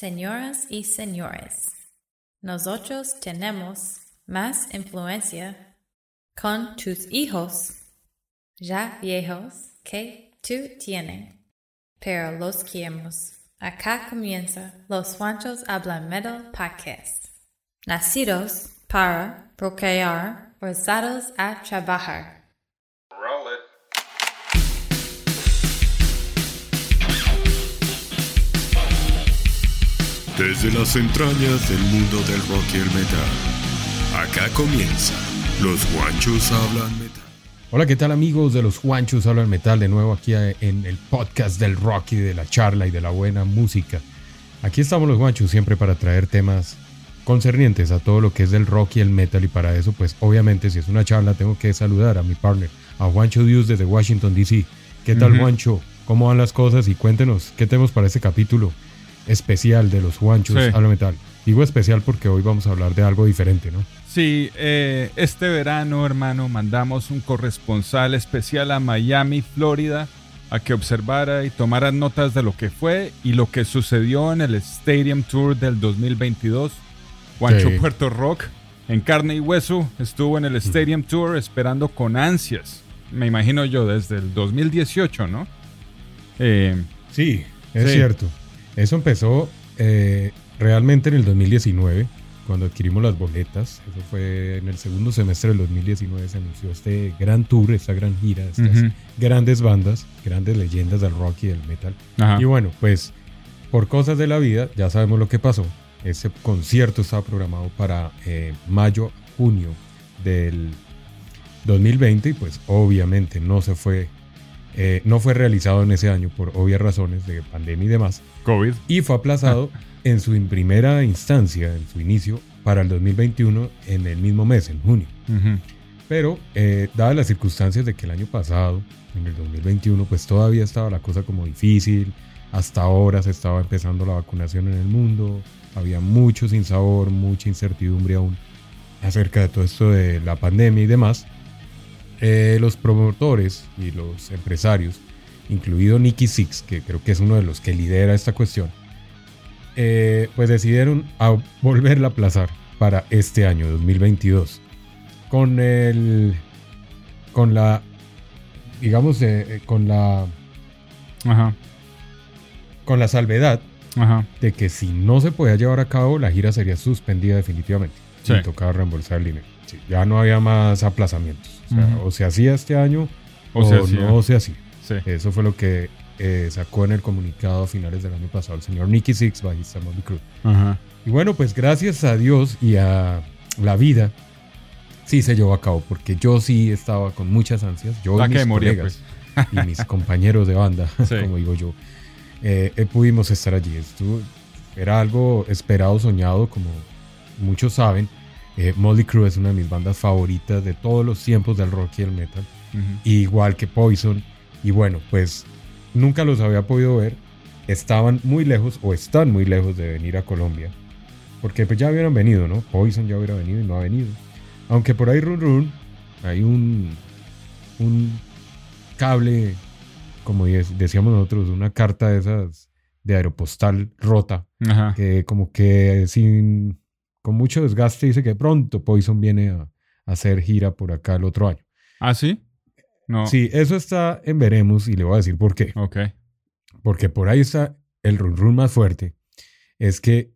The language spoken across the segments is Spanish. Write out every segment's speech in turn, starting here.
Señoras y señores, nosotros tenemos más influencia con tus hijos ya viejos que tú tienes, pero los queremos. Acá comienza Los Juanchos Hablan Metal Podcast. Nacidos para procrear, forzados a trabajar. Desde las entrañas del mundo del rock y el metal. Acá comienza. Los guanchos hablan metal. Hola, ¿qué tal amigos de los Juanchos Hablan Metal? De nuevo aquí en el podcast del rock y de la charla y de la buena música. Aquí estamos los Juanchos siempre para traer temas concernientes a todo lo que es del rock y el metal y para eso pues obviamente si es una charla tengo que saludar a mi partner, a Juancho Dios desde Washington DC. ¿Qué tal Juancho? ¿Cómo van las cosas? Y cuéntenos, ¿qué tenemos para este capítulo especial de los Juanchos Sí. Metal? Digo especial porque hoy vamos a hablar de algo diferente, ¿no? Sí, eh, este verano, hermano, mandamos un corresponsal especial a Miami, Florida, a que observara y tomara notas de lo que fue y lo que sucedió en el Stadium Tour del 2022. Juancho Sí. Puerto Rock, en carne y hueso, estuvo en el Stadium Tour esperando con ansias, me imagino yo, desde el 2018, ¿no? Eh, Sí, es Sí. cierto. Eso empezó eh, realmente en el 2019, cuando adquirimos las boletas. Eso fue en el segundo semestre del 2019, se anunció este gran tour, esta gran gira, estas grandes bandas, grandes leyendas del rock y del metal. Ajá. Y bueno, pues por cosas de la vida, ya sabemos lo que pasó. Ese concierto estaba programado para eh, mayo, junio del 2020 y pues obviamente no se fue, eh, no fue realizado en ese año por obvias razones de pandemia y demás COVID. y fue aplazado en su primera instancia, en su inicio, para el 2021 en el mismo mes, en junio. Pero, eh, dadas las circunstancias de que el año pasado, en el 2021, pues todavía estaba la cosa como difícil, hasta ahora se estaba empezando la vacunación en el mundo, había mucho sinsabor, mucha incertidumbre aún acerca de todo esto de la pandemia y demás. Eh, los promotores y los empresarios, incluido Nicky Six, que creo que es uno de los que lidera esta cuestión, eh, pues decidieron a volverla a aplazar para este año 2022 con el con la digamos eh, con la Ajá. con la salvedad Ajá. de que si no se podía llevar a cabo la gira sería suspendida definitivamente Sí. y tocaba reembolsar el dinero Sí, ya no había más aplazamientos o, sea, o se hacía este año O o, se hacía. no se hacía Sí. eso fue lo que eh, sacó en el comunicado a finales del año pasado el señor Nicky Six bajista Motley Crue Ajá. Y bueno, pues gracias a Dios y a la vida, sí se llevó a cabo, porque yo sí estaba con muchas ansias. Yo La y que mis moría, colegas y mis compañeros de banda, Sí. como digo yo, eh, eh, pudimos estar allí. Estuvo- era algo esperado, soñado, como muchos saben. Eh, Motley Crue es una de mis bandas favoritas de todos los tiempos del rock y el metal igual que Poison. Y bueno, pues nunca los había podido ver. Estaban muy lejos o están muy lejos de venir a Colombia. Porque pues ya hubieran venido, ¿no? Poison ya hubiera venido y no ha venido. Aunque por ahí run run hay un, un cable, como de- decíamos nosotros, una carta de esas de aeropostal rota. Ajá. Que como que sin, con mucho desgaste dice que pronto Poison viene a, a hacer gira por acá el otro año. ¿Ah, sí? No. Sí, eso está en veremos y le voy a decir por qué. Ok. Porque por ahí está el run run más fuerte es que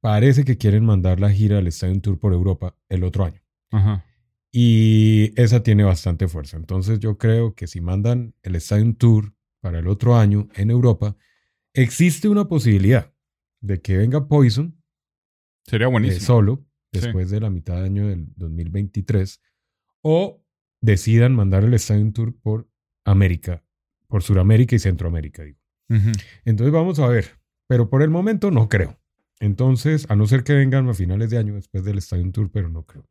parece que quieren mandar la gira del Stadium Tour por Europa el otro año. Ajá. Y esa tiene bastante fuerza. Entonces yo creo que si mandan el Stadium Tour para el otro año en Europa, existe una posibilidad de que venga Poison Sería eh, buenísimo. solo Sí. después de la mitad de año del 2023 o decidan mandar el Stadium Tour por América, por Sudamérica y Centroamérica, digo. Ujú. Entonces vamos a ver, pero por el momento no creo. Entonces, a no ser que vengan a finales de año después del Stadium Tour, pero no creo.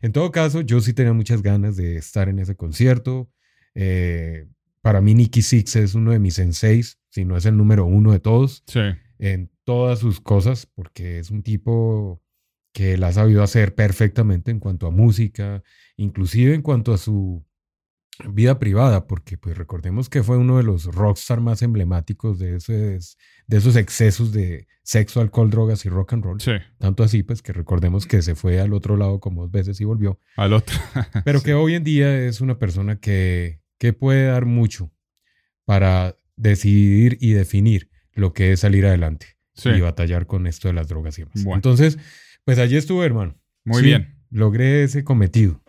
En todo caso, yo sí tenía muchas ganas de estar en ese concierto. Eh, para mí, Nicky Six es uno de mis senseis, si no es el número uno de todos, Sí. en todas sus cosas, porque es un tipo que la ha sabido hacer perfectamente en cuanto a música, inclusive en cuanto a su vida privada, porque pues recordemos que fue uno de los rockstar más emblemáticos de, esos, de esos excesos de sexo, alcohol, drogas y rock and roll. Sí. Tanto así, pues que recordemos que se fue al otro lado como dos veces y volvió, Al otro. pero Sí. que hoy en día es una persona que, que puede dar mucho para decidir y definir lo que es salir adelante Sí. y batallar con esto de las drogas y demás. Bueno. Entonces, pues allí estuve, hermano. Muy Sí, bien. Logré ese cometido.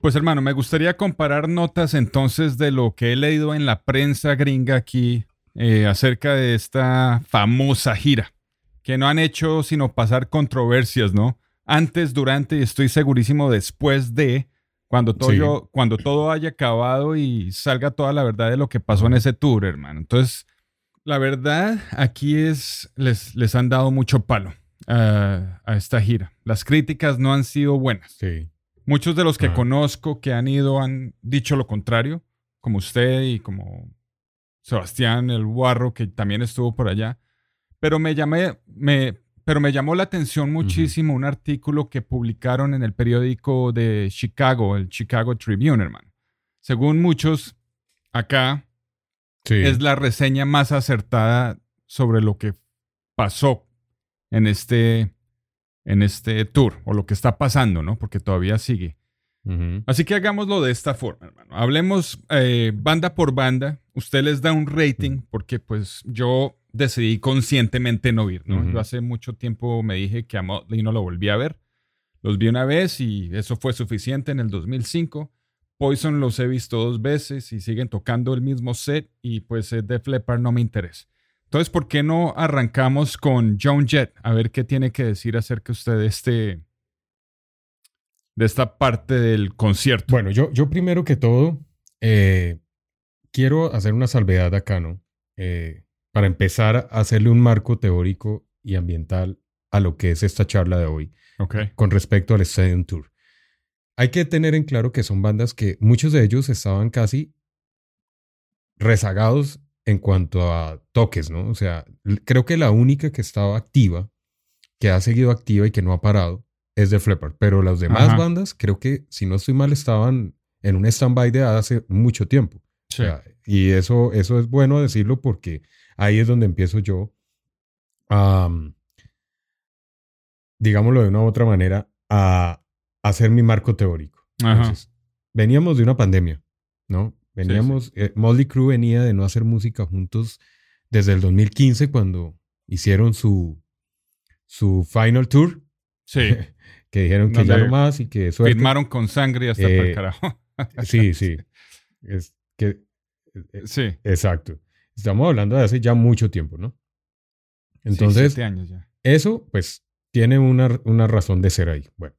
Pues hermano, me gustaría comparar notas entonces de lo que he leído en la prensa gringa aquí eh, acerca de esta famosa gira, que no han hecho sino pasar controversias, ¿no? Antes, durante y estoy segurísimo después de, cuando todo, Sí. yo- cuando todo haya acabado y salga toda la verdad de lo que pasó en ese tour, hermano. Entonces, la verdad aquí es, les, les han dado mucho palo a- a esta gira. Las críticas no han sido buenas. Sí. Muchos de los que conozco que han ido han dicho lo contrario, como usted y como Sebastián el Guarro, que también estuvo por allá. Pero me llamé, me, pero me llamó la atención muchísimo un artículo que publicaron en el periódico de Chicago, el Chicago Tribune, hermano. Según muchos, acá Sí. es la reseña más acertada sobre lo que pasó en este, en este tour, o lo que está pasando, ¿no? Porque todavía sigue. Así que hagámoslo de esta forma, hermano. Hablemos eh, banda por banda. Usted les da un rating porque pues yo decidí conscientemente no ir, ¿no? Yo hace mucho tiempo me dije que a Motley no lo volví a ver. Los vi una vez y eso fue suficiente en el 2005. Poison los he visto dos veces y siguen tocando el mismo set y pues eh, Def Leppard no me interesa. Entonces, ¿por qué no arrancamos con Joan Jett? A ver qué tiene que decir acerca usted de este de esta parte del concierto. Bueno, yo, yo primero que todo eh, quiero hacer una salvedad acá, ¿no? Eh, para empezar a hacerle un marco teórico y ambiental a lo que es esta charla de hoy con respecto al Stadium Tour. Hay que tener en claro que son bandas que muchos de ellos estaban casi rezagados en cuanto a toques, ¿no? O sea, creo que la única que estaba activa, que ha seguido activa y que no ha parado, es de Leppard. Pero las demás Ajá. bandas, creo que, si no estoy mal, estaban en un stand-by de hace mucho tiempo. O Sí. sea, y eso, eso es bueno decirlo porque ahí es donde empiezo yo a, digámoslo de una u otra manera, a hacer mi marco teórico. Ajá. Entonces, veníamos de una pandemia, ¿no? Veníamos, eh, Motley Crue venía de no hacer música juntos desde el 2015 cuando hicieron su, su final tour, Sí. que dijeron que ya no más y que suerte. Firmaron con sangre hasta para el Eh, carajo. Sí, sí. Es que, eh, Sí. exacto. Estamos hablando de hace ya mucho tiempo, ¿no? Sí, Entonces, siete años ya. eso, pues, tiene una, una razón de ser ahí. Bueno,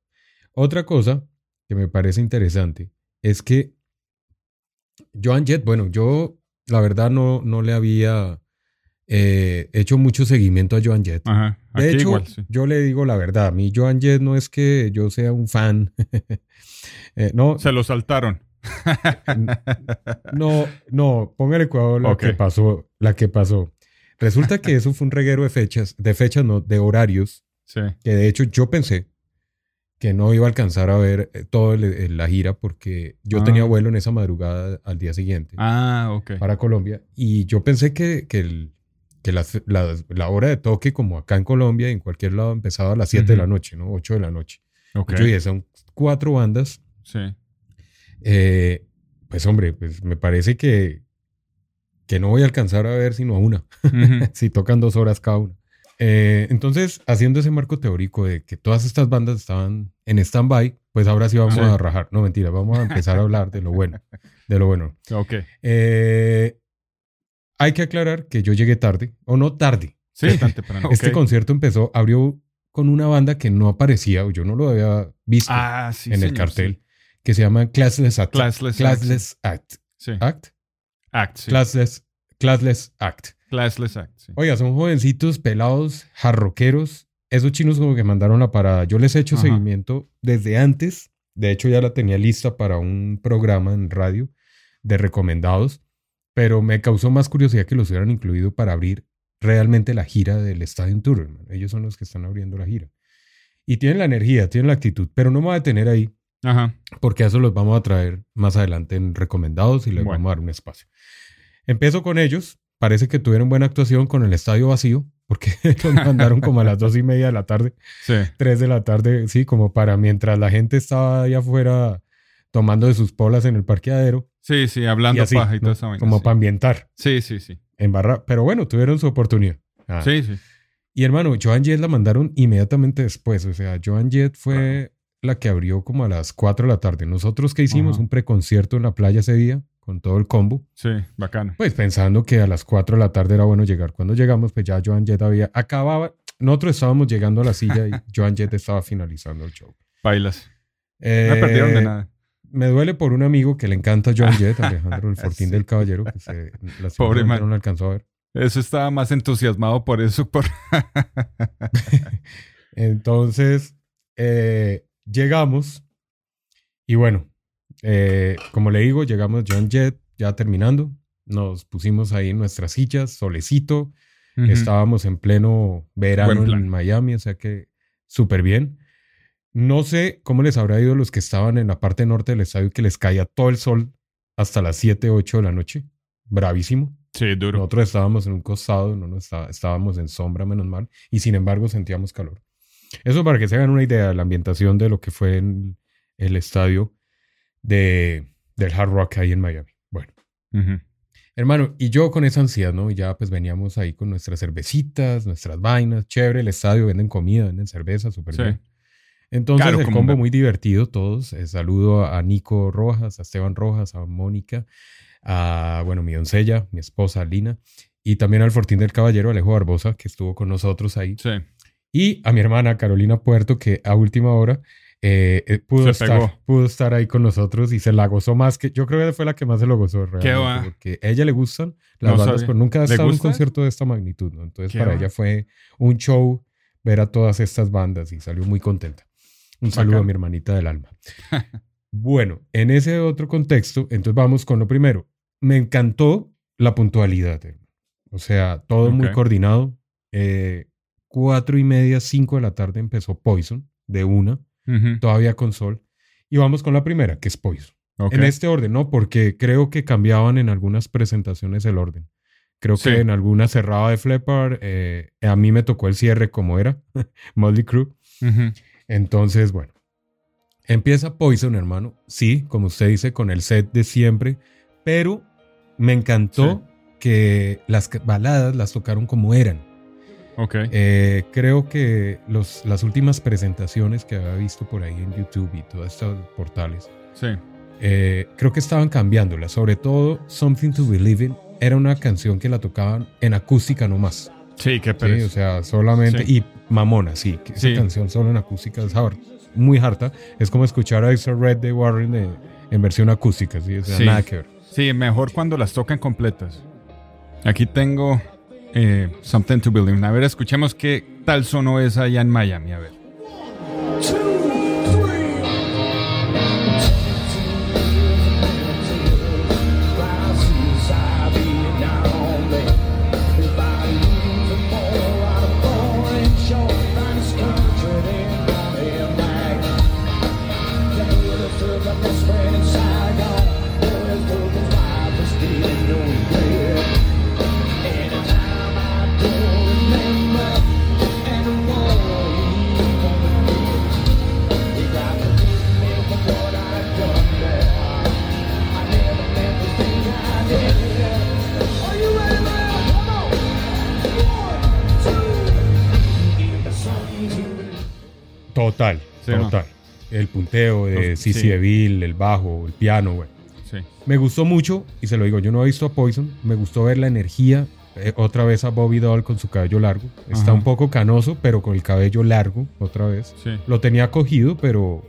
otra cosa que me parece interesante es que Joan Jett, bueno, yo la verdad no, no le había eh, hecho mucho seguimiento a Joan Jett. Ajá. De hecho, igual, sí. yo le digo la verdad, a mí Joan Jett no es que yo sea un fan. Eh, no, Se lo saltaron. no, no, póngale cuidado la Ok. que pasó, la que pasó. Resulta que eso fue un reguero de fechas, de fechas, no, de horarios, Sí. que de hecho yo pensé que no iba a alcanzar a ver eh, toda la gira porque yo Ah. tenía vuelo en esa madrugada al día siguiente Ah, ok. para Colombia y yo pensé que, que, el- que la, la- la hora de toque, como acá en Colombia, en cualquier lado, empezaba a las 7 de Ujú. la noche, ¿no? 8 de la noche. Ok. Yo dije, son cuatro bandas Sí. eh, pues hombre, pues me parece que, que no voy a alcanzar a ver sino a una, si tocan dos horas cada una. Eh, entonces, haciendo ese marco teórico de que todas estas bandas estaban en stand-by, pues ahora sí vamos Sí. a rajar. No, mentira, vamos a empezar a hablar de lo bueno. De lo bueno. Ok. Eh, hay que aclarar que yo llegué tarde, o no tarde. Sí, tan temprano. Este concierto empezó, abrió con una banda que no aparecía, o yo no lo había visto Ah, sí, en el cartel, sí. que se llama Classless Act. Classless Act, Classless Act. Act. Act, sí. Classless, Classless Act. Classless Act, sí. Oiga, son jovencitos, pelados, jarroqueros. Esos chinos como que mandaron la parada. Yo les he hecho Ajá. seguimiento desde antes. De hecho, ya la tenía lista para un programa en radio de recomendados. Pero me causó más curiosidad que los hubieran incluido para abrir realmente la gira del Stadium Tour. hermano. Ellos son los que están abriendo la gira. Y tienen la energía, tienen la actitud. Pero no me voy a detener ahí Ajá. porque a eso los vamos a traer más adelante en recomendados y les Bueno. vamos a dar un espacio. Empiezo con ellos. Parece que tuvieron buena actuación con el estadio vacío, porque los mandaron como a las dos y media de la tarde, Sí. tres de la tarde, sí, como para mientras la gente estaba allá afuera tomando de sus polas en el parqueadero. Sí, sí, Y hablando así, paja y como sí. para ambientar, Sí, sí, sí. en barra. Pero bueno, tuvieron su oportunidad. Ah. Sí, sí. Y hermano, Joan Jett la mandaron inmediatamente después. O sea, Joan Jett fue la que abrió como a las 4 de la tarde. Nosotros que hicimos Ajá. un preconcierto en la playa ese día con todo el combo. Sí, bacano. Pues pensando que a las 4 de la tarde era bueno llegar. Cuando llegamos, pues ya Joan Jett había acababa. Nosotros estábamos llegando a la silla y Joan Jett estaba finalizando el show. Bailas. Eh, No me perdieron de nada. Me duele por un amigo que le encanta Joan Jett, Alejandro el Fortín Sí. del Caballero, que se, Pobre man. no lo alcanzó a ver. Eso estaba más entusiasmado por eso. Por... Entonces, eh, llegamos y bueno, eh, como le digo, llegamos John Jett ya terminando. Nos pusimos ahí en nuestras sillas, solecito. Estábamos en pleno verano en Miami, o sea que súper bien. No sé cómo les habrá ido a los que estaban en la parte norte del estadio que les caía todo el sol hasta las 7, 8 de la noche. Bravísimo. Sí, duro. Nosotros estábamos en un costado, no, no está- estábamos en sombra, menos mal, y sin embargo sentíamos calor. Eso para que se hagan una idea de la ambientación de lo que fue en el estadio de, del Hard Rock ahí en Miami. Bueno, hermano, y yo con esa ansiedad, ¿no? Y ya pues veníamos ahí con nuestras cervecitas, nuestras vainas, chévere, el estadio, venden comida, venden cerveza, súper Sí. bien. Entonces Claro, el combo un- muy divertido todos. Eh, saludo a Nico Rojas, a Esteban Rojas, a Mónica, a, bueno, mi doncella, mi esposa Lina, y también al Fortín del Caballero, Alejo Barbosa, que estuvo con nosotros ahí. Sí. Y a mi hermana Carolina Puerto, que a última hora eh, eh, pudo, estar, pudo estar ahí con nosotros y se la gozó más que yo creo que fue la que más se lo gozó realmente. va? Porque a ella le gustan las No bandas, sabía. pero nunca ha ¿Le estado en un concierto de esta magnitud, ¿no? Entonces ¿Qué para va? ella fue un show ver a todas estas bandas y salió muy contenta. Un saludo a mi hermanita del alma. bueno, en ese otro contexto, entonces vamos con lo primero. Me encantó la puntualidad. hermano. O sea, todo muy Ok. coordinado. Eh, cuatro y media, cinco de la tarde empezó Poison, de una, Todavía con sol. Y vamos con la primera, que es Poison. En este orden, ¿no? Porque creo que cambiaban en algunas presentaciones el orden. Creo Sí. que en alguna cerraba de Flepper. eh, a mí me tocó el cierre como era, Motley Crue. Ujú. Entonces, bueno, empieza Poison, hermano. Sí, como usted dice, con el set de siempre, pero me encantó que las baladas las tocaron como eran. Ok. Eh, creo que los, las últimas presentaciones que había visto por ahí en YouTube y todos estos portales, Sí. eh, creo que estaban cambiándolas. Sobre todo, Something to Believe in era una canción que la tocaban en acústica nomás. Sí, qué Sí, pereza. o sea, solamente. Sí. Y Mamona, sí. Que esa Sí. canción solo en acústica es hard- muy harta. Es como escuchar a Extra Red de Warren de- en versión acústica, ¿sí? O sea, Sí. nada que ver. Sí, mejor cuando las tocan completas. Aquí tengo eh, Something to Believe. A ver, escuchemos qué tal sonó esa allá en Miami. A ver. Total, Sí, ¿no? total. El punteo de CC sí. El bajo, el piano, güey. Sí. Me gustó mucho, y se lo digo, yo no he visto a Poison, me gustó ver la energía, eh, otra vez a Bobby Doll con su cabello largo. Está Ajá. un poco canoso, pero con el cabello largo, otra vez. Sí. Lo tenía cogido, pero,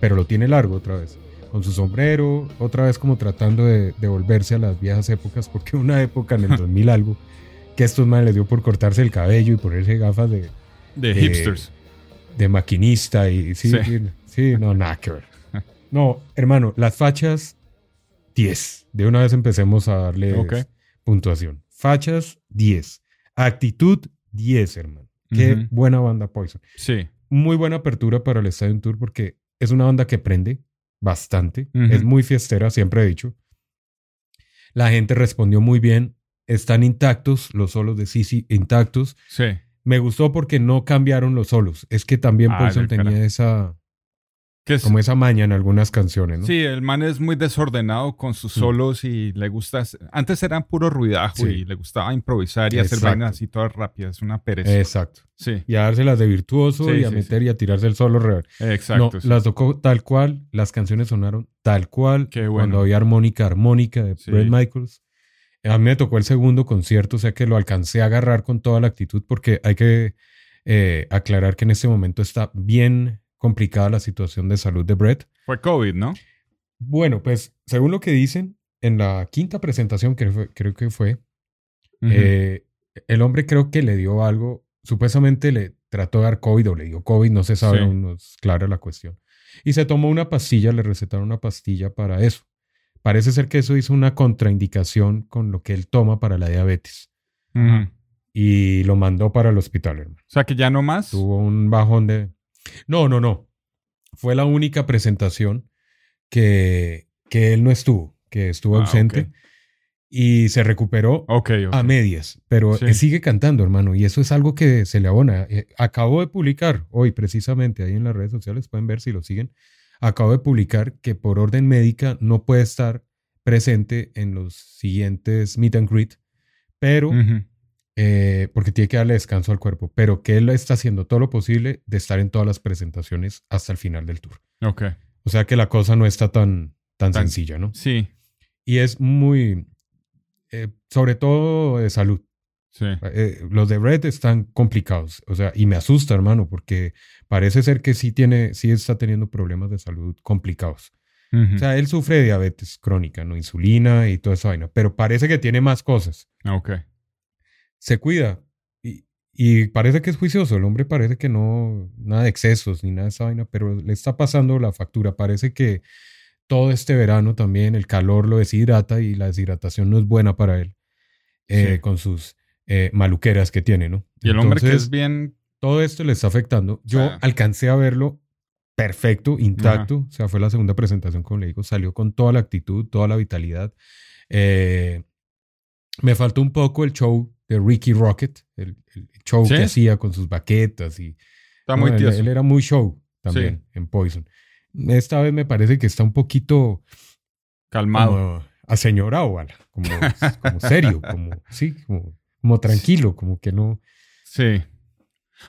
pero lo tiene largo otra vez. Con su sombrero, otra vez como tratando de, de volverse a las viejas épocas, porque una época en el 2000 algo, que estos manes les dio por cortarse el cabello y ponerse gafas de, De Eh, hipsters. De maquinista y sí, Sí. no, nada que ver. No, hermano, las fachas 10. De una vez empecemos a darle puntuación. Fachas 10. Actitud 10, hermano. Qué buena banda Poison. Sí. Muy buena apertura para el Stadium Tour porque es una banda que prende bastante. Es muy fiestera, siempre he dicho. La gente respondió muy bien. Están intactos, los solos de Sisi intactos. Sí. Me gustó porque no cambiaron los solos. Es que también Ah, tenía esa, es- como esa maña en algunas canciones, ¿no? Sí, el man es muy desordenado con sus Mm. solos y le gusta. Antes eran puro ruidajo Sí. y le gustaba improvisar y hacer vainas así todas rápidas. Una pereza. Exacto. sí, Y a dárselas de virtuoso Sí, y a sí, meter y a tirarse el solo real. exacto. no, las tocó tal cual, las canciones sonaron tal cual. Qué bueno. Cuando había armónica, armónica de Sí. Bret Michaels. A mí me tocó el segundo concierto, o sea que lo alcancé a agarrar con toda la actitud porque hay que eh, aclarar que en este momento está bien complicada la situación de salud de Brett. Fue COVID, ¿no? Bueno, pues según lo que dicen, en la quinta presentación que fue- creo que fue, eh, el hombre creo que le dio algo, supuestamente le trató de dar COVID o le dio COVID, no se sabe, Sí. no es clara la cuestión. Y se tomó una pastilla, le recetaron una pastilla para eso. Parece ser que eso hizo una contraindicación con lo que él toma para la diabetes. Y lo mandó para el hospital, hermano. O sea que ya no más. Tuvo un bajón de... No, no, no. Fue la única presentación que, que él no estuvo, que estuvo Ah, ausente. Y se recuperó Ok, ok. a medias, pero Sí. eh, sigue cantando, hermano, y eso es algo que se le abona. Eh, acabo de publicar hoy, precisamente, ahí en las redes sociales, pueden ver si lo siguen. Acabo de publicar que por orden médica no puede estar presente en los siguientes meet and greet, pero eh, porque tiene que darle descanso al cuerpo, pero que él está haciendo todo lo posible de estar en todas las presentaciones hasta el final del tour. Ok. O sea que la cosa no está tan, tan, Tan- sencilla, ¿no? Sí, Y es muy, eh, sobre todo de salud. Sí. Eh, los de Brett están complicados, o sea, y me asusta, hermano, porque parece ser que sí tiene, sí está teniendo problemas de salud complicados. O sea, él sufre de diabetes crónica, ¿no? Insulina y toda esa vaina, pero parece que tiene más cosas. ok. Se cuida y, y parece que es juicioso. El hombre parece que no, nada de excesos ni nada de esa vaina, pero le está pasando la factura. Parece que todo este verano también el calor lo deshidrata y la deshidratación no es buena para él eh, Sí. con sus eh, maluqueras que tiene, ¿no? Y el hombre que es bien. todo esto le está afectando. Yo alcancé a verlo perfecto, intacto. O sea, fue la segunda presentación, como le digo. Salió con toda la actitud, toda la vitalidad. Eh, me faltó un poco el show de Ricky Rocket, el, el show ¿Sí? que hacía con sus baquetas y Está muy él, tieso. él era muy show también en Poison. Esta vez me parece que está un poquito Calmado. como aseñorado, como, como serio, como sí, como, como tranquilo, como que no. Sí.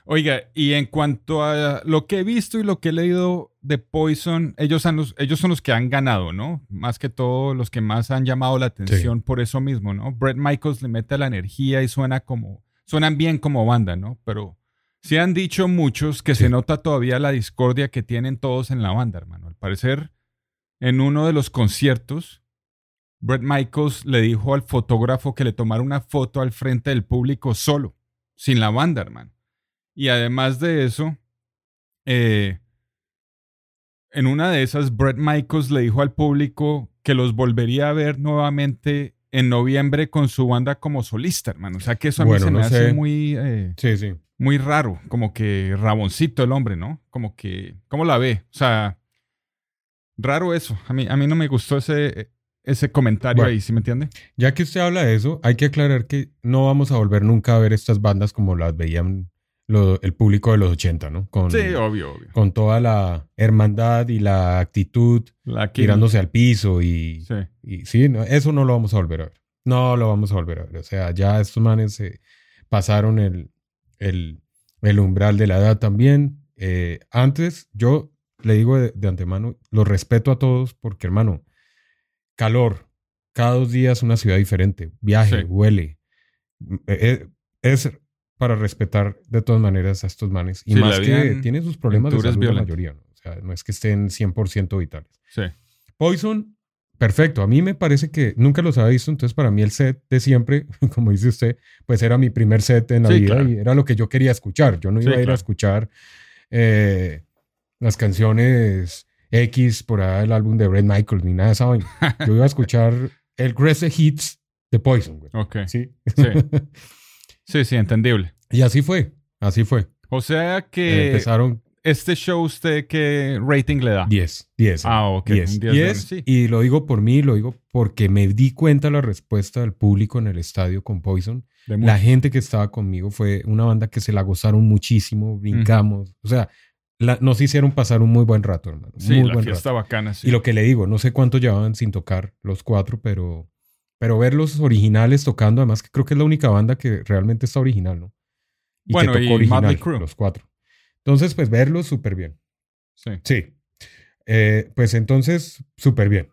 Oiga, y en cuanto a lo que he visto y lo que he leído de Poison, ellos, han los- ellos son los que han ganado, ¿no? Más que todo los que más han llamado la atención por eso mismo, ¿no? Brett Michaels le mete la energía y suena como, suenan bien como banda, ¿no? Pero sí han dicho muchos que Sí. se nota todavía la discordia que tienen todos en la banda, hermano. Al parecer, en uno de los conciertos, Brett Michaels le dijo al fotógrafo que le tomara una foto al frente del público solo, sin la banda, hermano. Y además de eso, eh, en una de esas, Brett Michaels le dijo al público que los volvería a ver nuevamente en noviembre con su banda como solista, hermano. O sea que eso a mí Bueno, se me no hace sé. muy, eh, Sí, sí. muy raro, como que raboncito el hombre, ¿no? Como que, ¿cómo la ve? O sea, raro eso. A mí, a mí no me gustó ese, ese comentario Bueno. ahí, ¿sí me entiende? Ya que usted habla de eso, hay que aclarar que no vamos a volver nunca a ver estas bandas como las veían lo- el público de los 80, ¿no? Con, Sí, obvio, obvio. con toda la hermandad y la actitud La tirándose al piso y Sí. y sí, no, eso no lo vamos a volver a ver. No lo vamos a volver a ver. O sea, ya estos manes eh, pasaron el, el, el umbral de la edad también. Eh, antes, yo le digo de, de antemano, lo respeto a todos porque, hermano, calor, cada dos días una ciudad diferente, viaje, Sí. huele. Eh, es para respetar de todas maneras a estos manes. Y Sí, más que en- tienen sus problemas de salud la mayoría, ¿no? O sea, no es que estén 100% vitales. Sí. Poison, perfecto. A mí me parece que nunca los había visto, entonces para mí el set de siempre, como dice usted, pues era mi primer set en la Sí, vida claro. y era lo que yo quería escuchar. Yo no iba a ir claro. a escuchar eh, las canciones X por ahí del álbum de Brett Michaels ni nada de esa vaina. Yo iba a escuchar el Greatest Hits de Poison, güey. Ok. Sí. Sí. Sí, sí, entendible. y así fue, así fue. O sea Eh, que empezaron este show, ¿usted qué rating le da? 10, 10. Ah, ok, 10, un 10 de 10, oro, sí. Y lo digo por mí, lo digo porque me di cuenta la respuesta del público en el estadio con Poison. La gente que estaba conmigo fue una banda que se la gozaron muchísimo, brincamos. O sea, la- nos hicieron pasar un muy buen rato, hermano. Sí, muy la buen fiesta rato. bacana, sí. Y lo que le digo, no sé cuánto llevaban sin tocar los cuatro, pero, pero ver los originales tocando, además que creo que es la única banda que realmente está original, ¿no? Y Bueno, que y tocó original, Crue. los cuatro. Entonces, pues verlos súper bien. Sí. Sí. Eh, pues entonces, súper bien.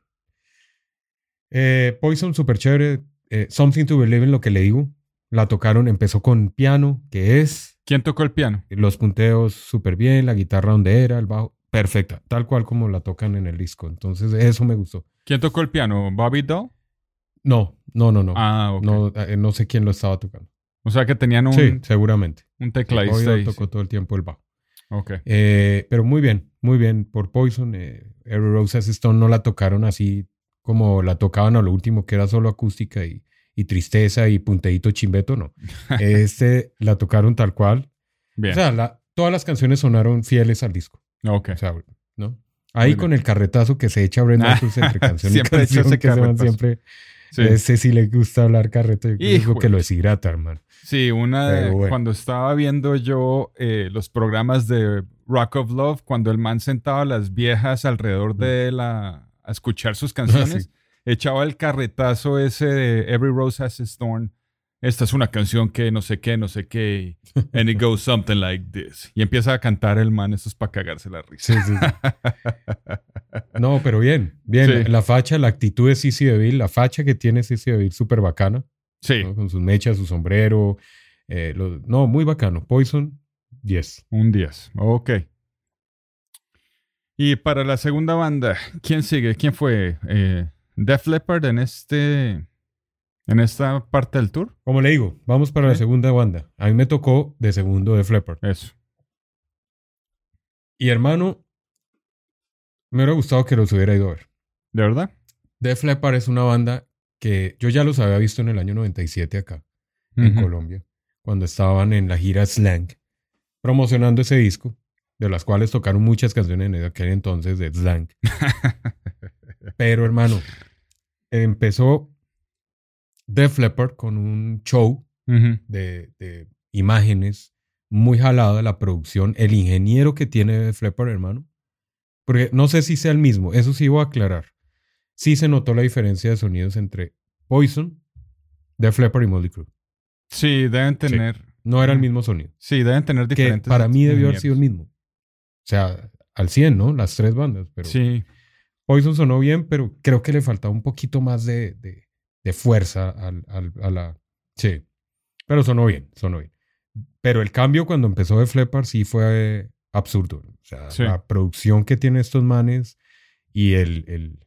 Eh, Poison, súper chévere. Eh, Something to Believe in lo que le digo. La tocaron, empezó con piano, que es ¿Quién tocó el piano? los punteos súper bien, la guitarra donde era, el bajo, perfecta, tal cual como la tocan en el disco. Entonces, eso me gustó. ¿Quién tocó el piano? ¿Bobby Doll? No, no, no, no. Ah, ok. No, eh, no sé quién lo estaba tocando. O sea que tenían un, Sí, seguramente. un tecladista ahí. tocó todo el tiempo el bajo. Ok. Eh, pero muy bien, muy bien por Poison. Eh, Every Roses Stone no la tocaron así como la tocaban a lo último, que era solo acústica y, y tristeza y punteíto chimbeto, no. Este la tocaron tal cual. Bien. O sea, la- todas las canciones sonaron fieles al disco. ok. O sea, ¿no? Ahí Muy con el carretazo que se echa Brent Ah, entre canción y siempre echa canción, ese que se van siempre. Sí. Ese sí le gusta hablar carreta. Yo creo que lo de- deshidrata, hermano. Sí, una de- bueno. cuando estaba viendo yo eh, los programas de Rock of Love, cuando el man sentaba a las viejas alrededor de la a escuchar sus canciones. Ah, sí. Echaba el carretazo ese de Every Rose Has its Thorn. Esta es una canción que no sé qué, no sé qué. And it goes something like this. Y empieza a cantar el man, eso es para cagarse la risa. Sí, sí, sí. No, pero bien, bien. Sí. La facha, la actitud de Sissy DeVille, la facha que tiene Sissy DeVille, súper bacana. Sí, ¿no? Con sus mechas, su sombrero. eh, lo- no, muy bacano. Poison, 10. un 10. Ok. Y para la segunda banda, ¿quién sigue? ¿Quién fue? Eh, Def Leppard en este. En esta parte del tour. Como le digo, vamos para la segunda banda. A mí me tocó de segundo de Flipper. Eso. Y hermano, me hubiera gustado que los hubiera ido a ver. ¿De verdad? Def Leppard es una banda que yo ya los había visto en el año 97 acá, en Ujú. Colombia, cuando estaban en la gira Slang, promocionando ese disco, de las cuales tocaron muchas canciones en aquel entonces de Slang. Pero hermano, empezó Def Leppard con un show de, de imágenes muy jalada la producción, el ingeniero que tiene Def Leppard, hermano. Porque no sé si sea el mismo, eso sí voy a aclarar. Sí se notó la diferencia de sonidos entre Poison, Def Leppard y Motley Crue. Sí, deben tener. No era el mismo sonido. Sí, deben tener Que diferentes. para mí debió haber sido el mismo. O sea, al 100, ¿no? Las tres bandas. Pero Sí, Poison sonó bien, pero creo que le faltaba un poquito más de, de- de fuerza al, al- a la... Sí, pero sonó bien, sonó bien. Pero el cambio cuando empezó de Flepar sí fue absurdo. O sea, Sí. la producción que tienen estos manes y el, el,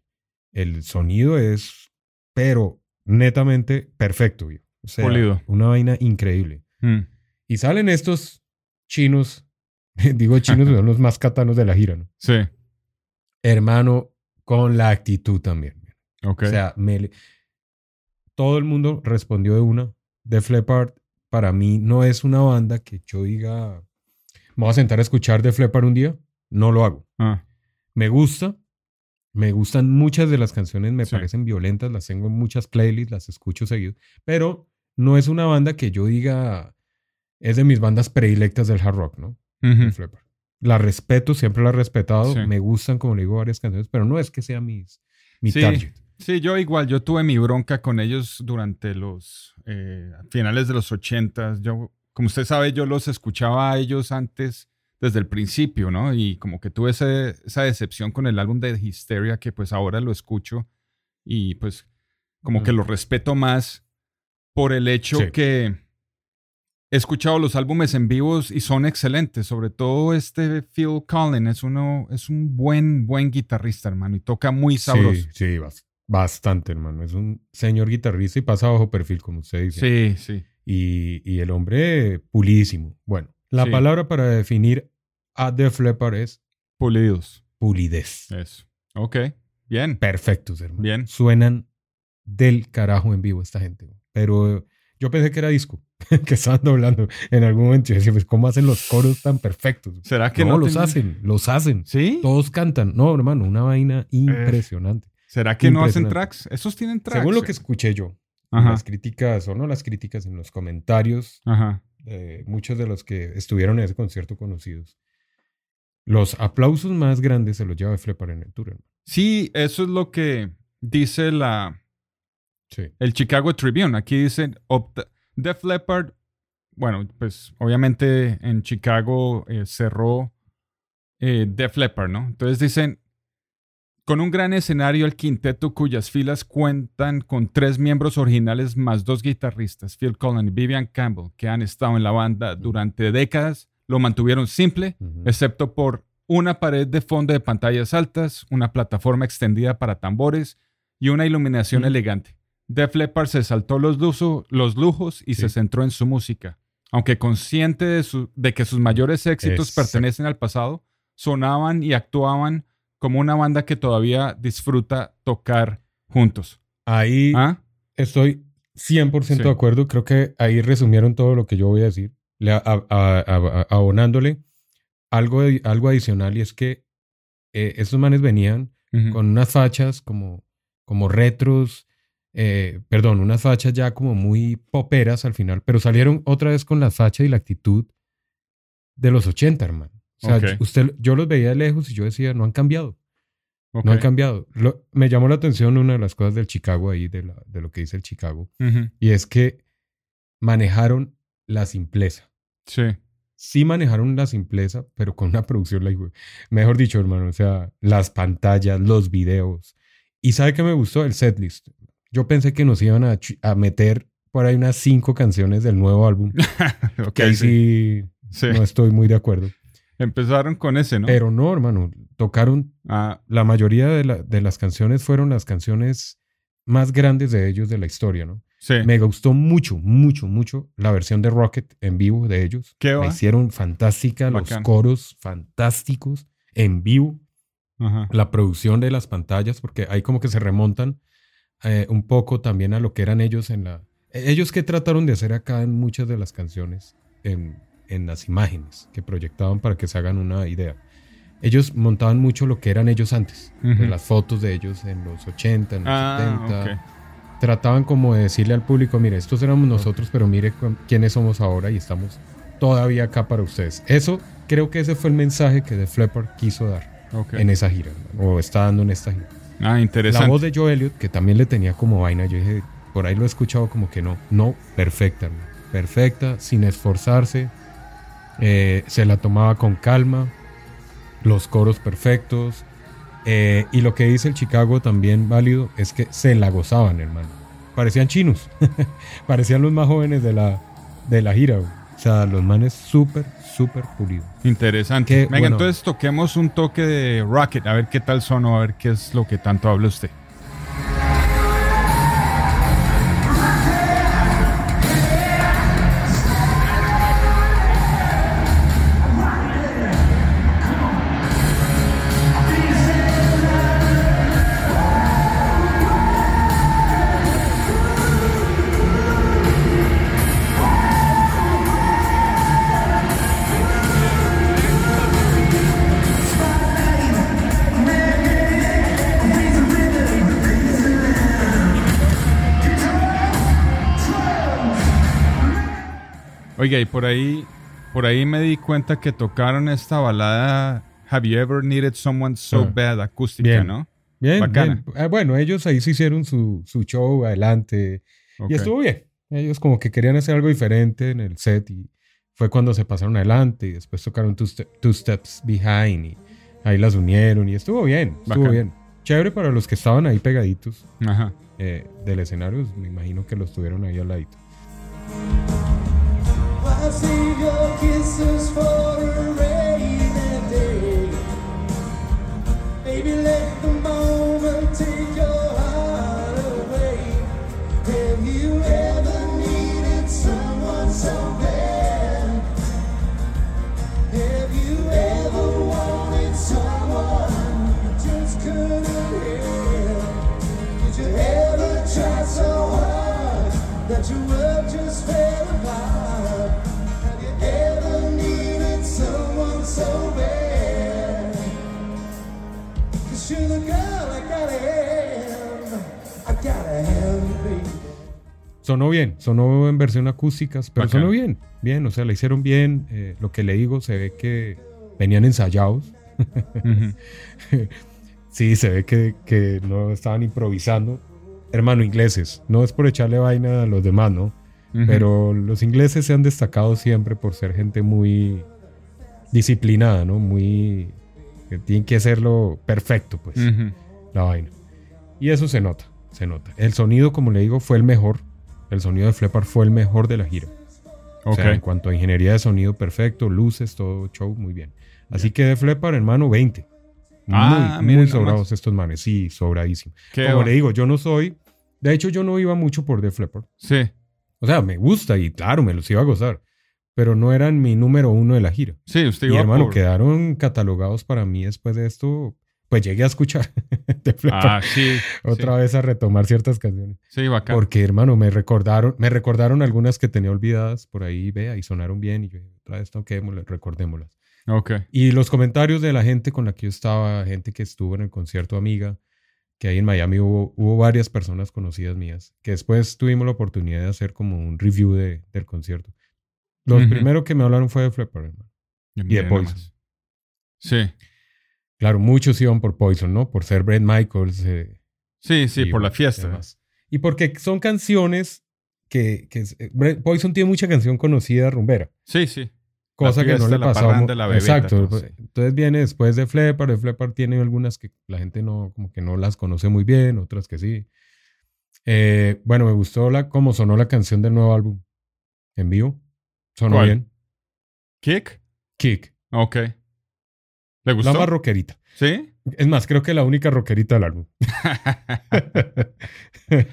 el sonido es, pero netamente perfecto. viejo. O sea, Pulido. una vaina increíble. Mm. Y salen estos chinos, digo chinos, son los más catanos de la gira, ¿no? Sí. Hermano, con la actitud también. Ok. O sea, me todo el mundo respondió de una. Def Leppard para mí no es una banda que yo diga, me voy a sentar a escuchar Def Leppard un día. No lo hago. Ah, Me gusta. Me gustan muchas de las canciones, me Sí. parecen violentas, las tengo en muchas playlists, las escucho seguido, pero no es una banda que yo diga es de mis bandas predilectas del hard rock, ¿no? Leppard. La respeto, siempre la he respetado, Sí. me gustan, como le digo, varias canciones, pero no es que sea mis, mi Sí. target. Sí, yo igual, yo tuve mi bronca con ellos durante los eh, finales de los ochentas. Yo, como usted sabe, yo los escuchaba a ellos antes desde el principio, ¿no? Y como que tuve ese- esa decepción con el álbum de Hysteria que pues ahora lo escucho y pues como que lo respeto más por el hecho Sí. que he escuchado los álbumes en vivos y son excelentes. Sobre todo este Phil Collins es uno, es un buen, buen guitarrista, hermano, y toca muy sabroso. Sí, sí, bas- bastante, hermano. Es un señor guitarrista y pasa bajo perfil, como usted dice. Sí, sí. Y, y el hombre pulidísimo. Bueno, la Sí. palabra para definir a Def Leppard es Pulidos. pulidez. Eso. Ok. Bien. Perfectos, hermano. Bien. Suenan del carajo en vivo esta gente. Pero yo pensé que era disco, que estaban doblando en algún momento. Y decía, pues, ¿cómo hacen los coros tan perfectos? ¿Será que no, no, los hacen, los hacen. ¿Sí? Todos cantan. No, hermano, una vaina impresionante. ¿Será que no hacen tracks? Esos tienen tracks. Según lo que eh. escuché yo, en Ajá. las críticas, o no las críticas, en los comentarios, Ajá. eh, muchos de los que estuvieron en ese concierto conocidos, los aplausos más grandes se los lleva el tour. hermano. Sí, eso es lo que dice la, Sí. el Chicago Tribune. Aquí dice opta- Def Leppard. Bueno, pues obviamente en Chicago eh, cerró eh, Def Leppard, ¿no? Entonces dicen, con un gran escenario, el quinteto cuyas filas cuentan con tres miembros originales más dos guitarristas, Phil Collins y Vivian Campbell, que han estado en la banda durante décadas, lo mantuvieron simple, excepto por una pared de fondo de pantallas altas, una plataforma extendida para tambores y una iluminación elegante. Def Leppard se saltó los, lujo- los lujos y Sí. se centró en su música. Aunque consciente de, su- de que sus mayores éxitos Exacto. pertenecen al pasado, sonaban y actuaban como una banda que todavía disfruta tocar juntos. Ahí ¿Ah? estoy 100% Sí. de acuerdo. Creo que ahí resumieron todo lo que yo voy a decir, le- a- a- a- a- abonándole algo, algo adicional y es que eh, estos manes venían con unas fachas como, como retros, eh, perdón, unas fachas ya como muy poperas al final, pero salieron otra vez con la facha y la actitud de los 80, hermano. O sea, Ok. usted, yo los veía de lejos y yo decía, no han cambiado, Ok. no han cambiado. Lo- me llamó la atención una de las cosas del Chicago ahí, de, la- de lo que dice el Chicago, Ujú. y es que manejaron la simpleza. Sí. Sí manejaron la simpleza, pero con una producción, mejor dicho, hermano, o sea, las pantallas, los videos. ¿Y sabe qué me gustó? El setlist. Yo pensé que nos iban a, a meter por ahí unas cinco canciones del nuevo álbum. Ok, que ahí sí. no estoy muy de acuerdo. Empezaron con ese, ¿no? Pero no, hermano, tocaron, Ah, la mayoría de, la- de las canciones fueron las canciones más grandes de ellos de la historia, ¿no? sí. Me gustó mucho, mucho, mucho la versión de Rocket en vivo de ellos. ¿Qué La va? hicieron fantástica, Bacán. los coros fantásticos en vivo, Ajá. la producción de las pantallas, porque ahí como que se remontan eh, un poco también a lo que eran ellos en la... Ellos que trataron de hacer acá en muchas de las canciones, en, en las imágenes que proyectaban para que se hagan una idea. Ellos montaban mucho lo que eran ellos antes, de Ujú. las fotos de ellos en los 80, en los Ah, 70 ok. trataban como de decirle al público, mire, estos éramos nosotros, pero mire quiénes somos ahora y estamos todavía acá para ustedes. Eso, creo que ese fue el mensaje que The Flipper quiso dar en esa gira, o está dando en esta gira. Ah, La interesante. voz de Joe Elliott, que también le tenía como vaina, yo dije, por ahí lo he escuchado como que no, no, perfecta, hermano. perfecta, sin esforzarse, eh, se la tomaba con calma, los coros perfectos, eh, y lo que dice el Chicago también válido es que se la gozaban, hermano. Parecían chinos, parecían los más jóvenes de la, de la gira, güey. O sea, los manes súper, súper pulidos. Interesante. Qué Venga, bueno. entonces toquemos un toque de Rocket, a ver qué tal sonó, a ver qué es lo que tanto habla usted. Oiga, y por ahí, por ahí me di cuenta que tocaron esta balada Have You Ever Needed Someone So Ah. Bad acústica, Bien. ¿no? Bien, Bacana. bien. Ah, bueno, ellos ahí se hicieron su, su show adelante y estuvo bien. Ellos como que querían hacer algo diferente en el set y fue cuando se pasaron adelante y después tocaron Two, Ste- Two Steps Behind y ahí las unieron y estuvo bien, estuvo bien. Chévere para los que estaban ahí pegaditos Ajá. eh, del escenario, me imagino que los tuvieron ahí al ladito. Sonó bien, sonó en versión acústicas, pero Bacán. sonó bien, bien, o sea, la hicieron bien. eh, lo que le digo, se ve que venían ensayados. Sí, se ve que, que no estaban improvisando. Hermano, ingleses, no es por echarle vaina a los demás, ¿no? Ujú. Pero los ingleses se han destacado siempre por ser gente muy disciplinada, ¿no? Muy... que tienen que hacerlo perfecto, pues, la vaina. Y eso se nota, se nota. El sonido, como le digo, fue el mejor. El sonido de Flepar fue el mejor de la gira. O sea, en cuanto a ingeniería de sonido, perfecto, luces, todo show, muy bien. Así que de Flepar, hermano, 20. Muy, Ah, muy sobrados estos manes, sí, sobradísimo. Qué Como va- le digo, yo no soy. De hecho, yo no iba mucho por The Flepper. Sí, O sea, me gusta y claro, me los iba a gozar. Pero no eran mi número uno de la gira. sí, usted Y iba hermano, por- quedaron catalogados para mí después de esto. Pues llegué a escuchar Flepper Ah, sí. otra vez a retomar ciertas canciones. Sí, bacán. Porque, hermano, me recordaron, me recordaron algunas que tenía olvidadas por ahí, vea, y sonaron bien. Y yo otra vez toquémoslas, recordémoslas. Ok. Y los comentarios de la gente con la que yo estaba, gente que estuvo en el concierto Amiga, que ahí en Miami hubo, hubo varias personas conocidas mías, que después tuvimos la oportunidad de hacer como un review de, del concierto. Los Ujú. primeros que me hablaron fue de Flipper, hermano. Y de Miren Poison. Sí, Claro, muchos iban por Poison, ¿no? Por ser Brett Michaels. eh, sí, sí, por la fiesta. demás. Y porque son canciones que, que eh, Brett- Poison tiene mucha canción conocida rumbera. Sí, sí. Cosa que no le la pasaba. Exacto. sí. Entonces viene después de Flepper. Flepper tiene algunas que la gente no, como que no las conoce muy bien, otras que sí. Eh, bueno, me gustó la, cómo sonó la canción del nuevo álbum en vivo. Sonó ¿Cuál? bien. ¿Kick? Kick. Ok. ¿Le gustó? La más rockerita. ¿Sí? Es más, creo que la única rockerita del álbum.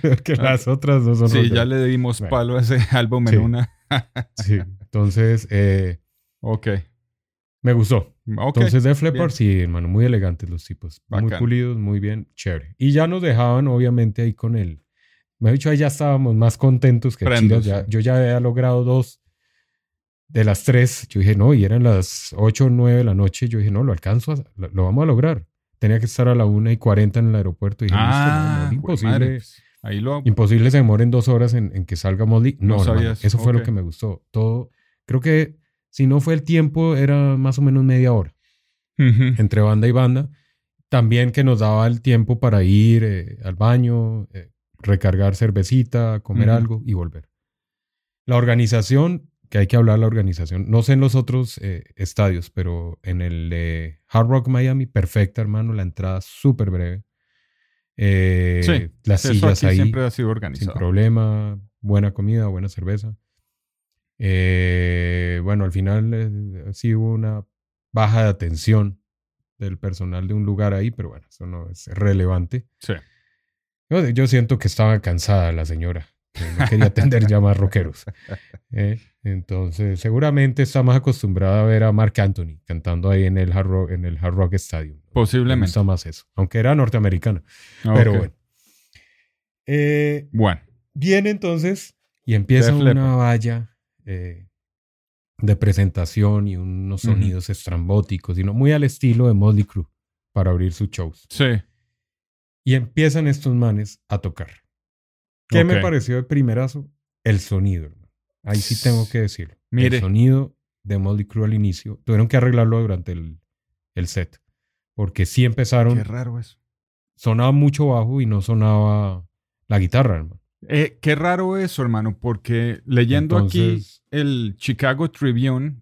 Porque las otras no son sí, ya le dimos Bueno. palo a ese álbum Sí. en una. Sí, entonces eh, Ok. me gustó. Ok. Entonces, bien. Leppard, sí, hermano, muy elegantes los tipos. Muy pulidos, muy bien, chévere. Y ya nos dejaban, obviamente, ahí con él. Me ha dicho, ahí ya esamos más contentos que Prendos, chidas. Ya, yo ya había logrado dos de las tres. Yo dije, no, y eran las ocho o nueve de la noche. Yo dije, no, lo alcanzo, a- lo, lo vamos a lograr. Tenía que estar a la una y cuarenta en el aeropuerto. Y dije, ah, listo, no, no, imposible. madre, pues, ahí lo. Imposible se demoren dos horas en, en que salga Molly. No No, sabías, eso fue ok. lo que me gustó. Todo, creo que si no fue el tiempo, era más o menos media hora Ujú. entre banda y banda. También que nos daba el tiempo para ir eh, al baño, eh, recargar cervecita, comer Ujú. algo y volver. La organización, que hay que hablar de la organización, no sé en los otros eh, estadios, pero en el de Hard Rock Miami, perfecta, hermano, la entrada súper breve. Eh, Sí, las sillas ahí siempre ha sido sin organizado. problema, buena comida, buena cerveza. Eh, bueno, al final eh, sí hubo una baja de atención del personal de un lugar ahí, pero bueno, eso no es relevante. Sí. Yo, yo siento que estaba cansada la señora, no quería atender ya más rockeros. ¿eh? Entonces, seguramente está más acostumbrada a ver a Mark Anthony cantando ahí en el Hard Rock, en el Hard Rock Stadium. Me Posiblemente. gusta más eso, aunque era norteamericana. Ok. Pero bueno. Eh, Bueno. Viene entonces y empieza Def una Leppard. valla eh, de presentación y unos sonidos estrambóticos, y no muy al estilo de Motley Crue para abrir sus shows. Sí. Y empiezan estos manes a tocar. ¿Qué me Ok. pareció de primerazo? El sonido, hermano. Ahí sí tengo que decirlo. Mire. El sonido de Motley Crue al inicio. Tuvieron que arreglarlo durante el, el set. Porque sí empezaron Qué raro eso. sonaba mucho bajo y no sonaba la guitarra, hermano. Eh, qué raro eso, hermano, porque leyendo Entonces- aquí el Chicago Tribune,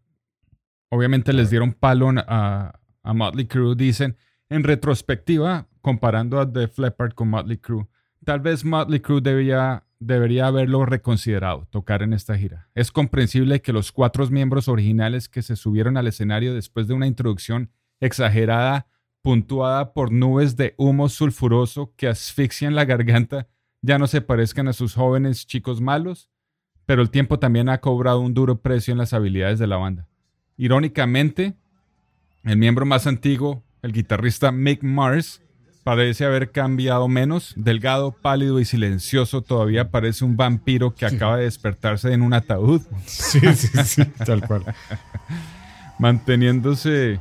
obviamente les dieron palo a, a Motley Crue, dicen, en retrospectiva, comparando a Def Leppard con Motley Crue, tal vez Motley Crue debería, debería haberlo reconsiderado, tocar en esta gira. Es comprensible que los cuatro miembros originales que se subieron al escenario después de una introducción exagerada, puntuada por nubes de humo sulfuroso que asfixian la garganta, ya no se parezcan a sus jóvenes chicos malos, pero el tiempo también ha cobrado un duro precio en las habilidades de la banda. Irónicamente, el miembro más antiguo, el guitarrista Mick Mars, parece haber cambiado menos, delgado, pálido y silencioso, todavía parece un vampiro que acaba de despertarse en un ataúd, Sí, sí, sí, tal cual. manteniéndose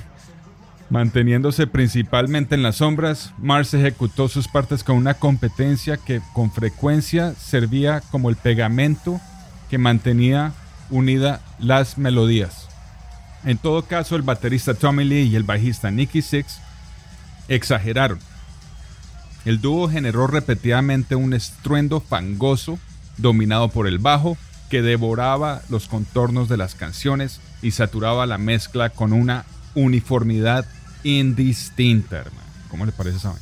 manteniéndose principalmente en las sombras, Mars ejecutó sus partes con una competencia que con frecuencia servía como el pegamento que mantenía unida las melodías. En todo caso, el baterista Tommy Lee y el bajista Nicky Six exageraron. El dúo generó repetidamente un estruendo fangoso dominado por el bajo que devoraba los contornos de las canciones y saturaba la mezcla con una uniformidad indistinta, hermano. ¿Cómo le parece esa?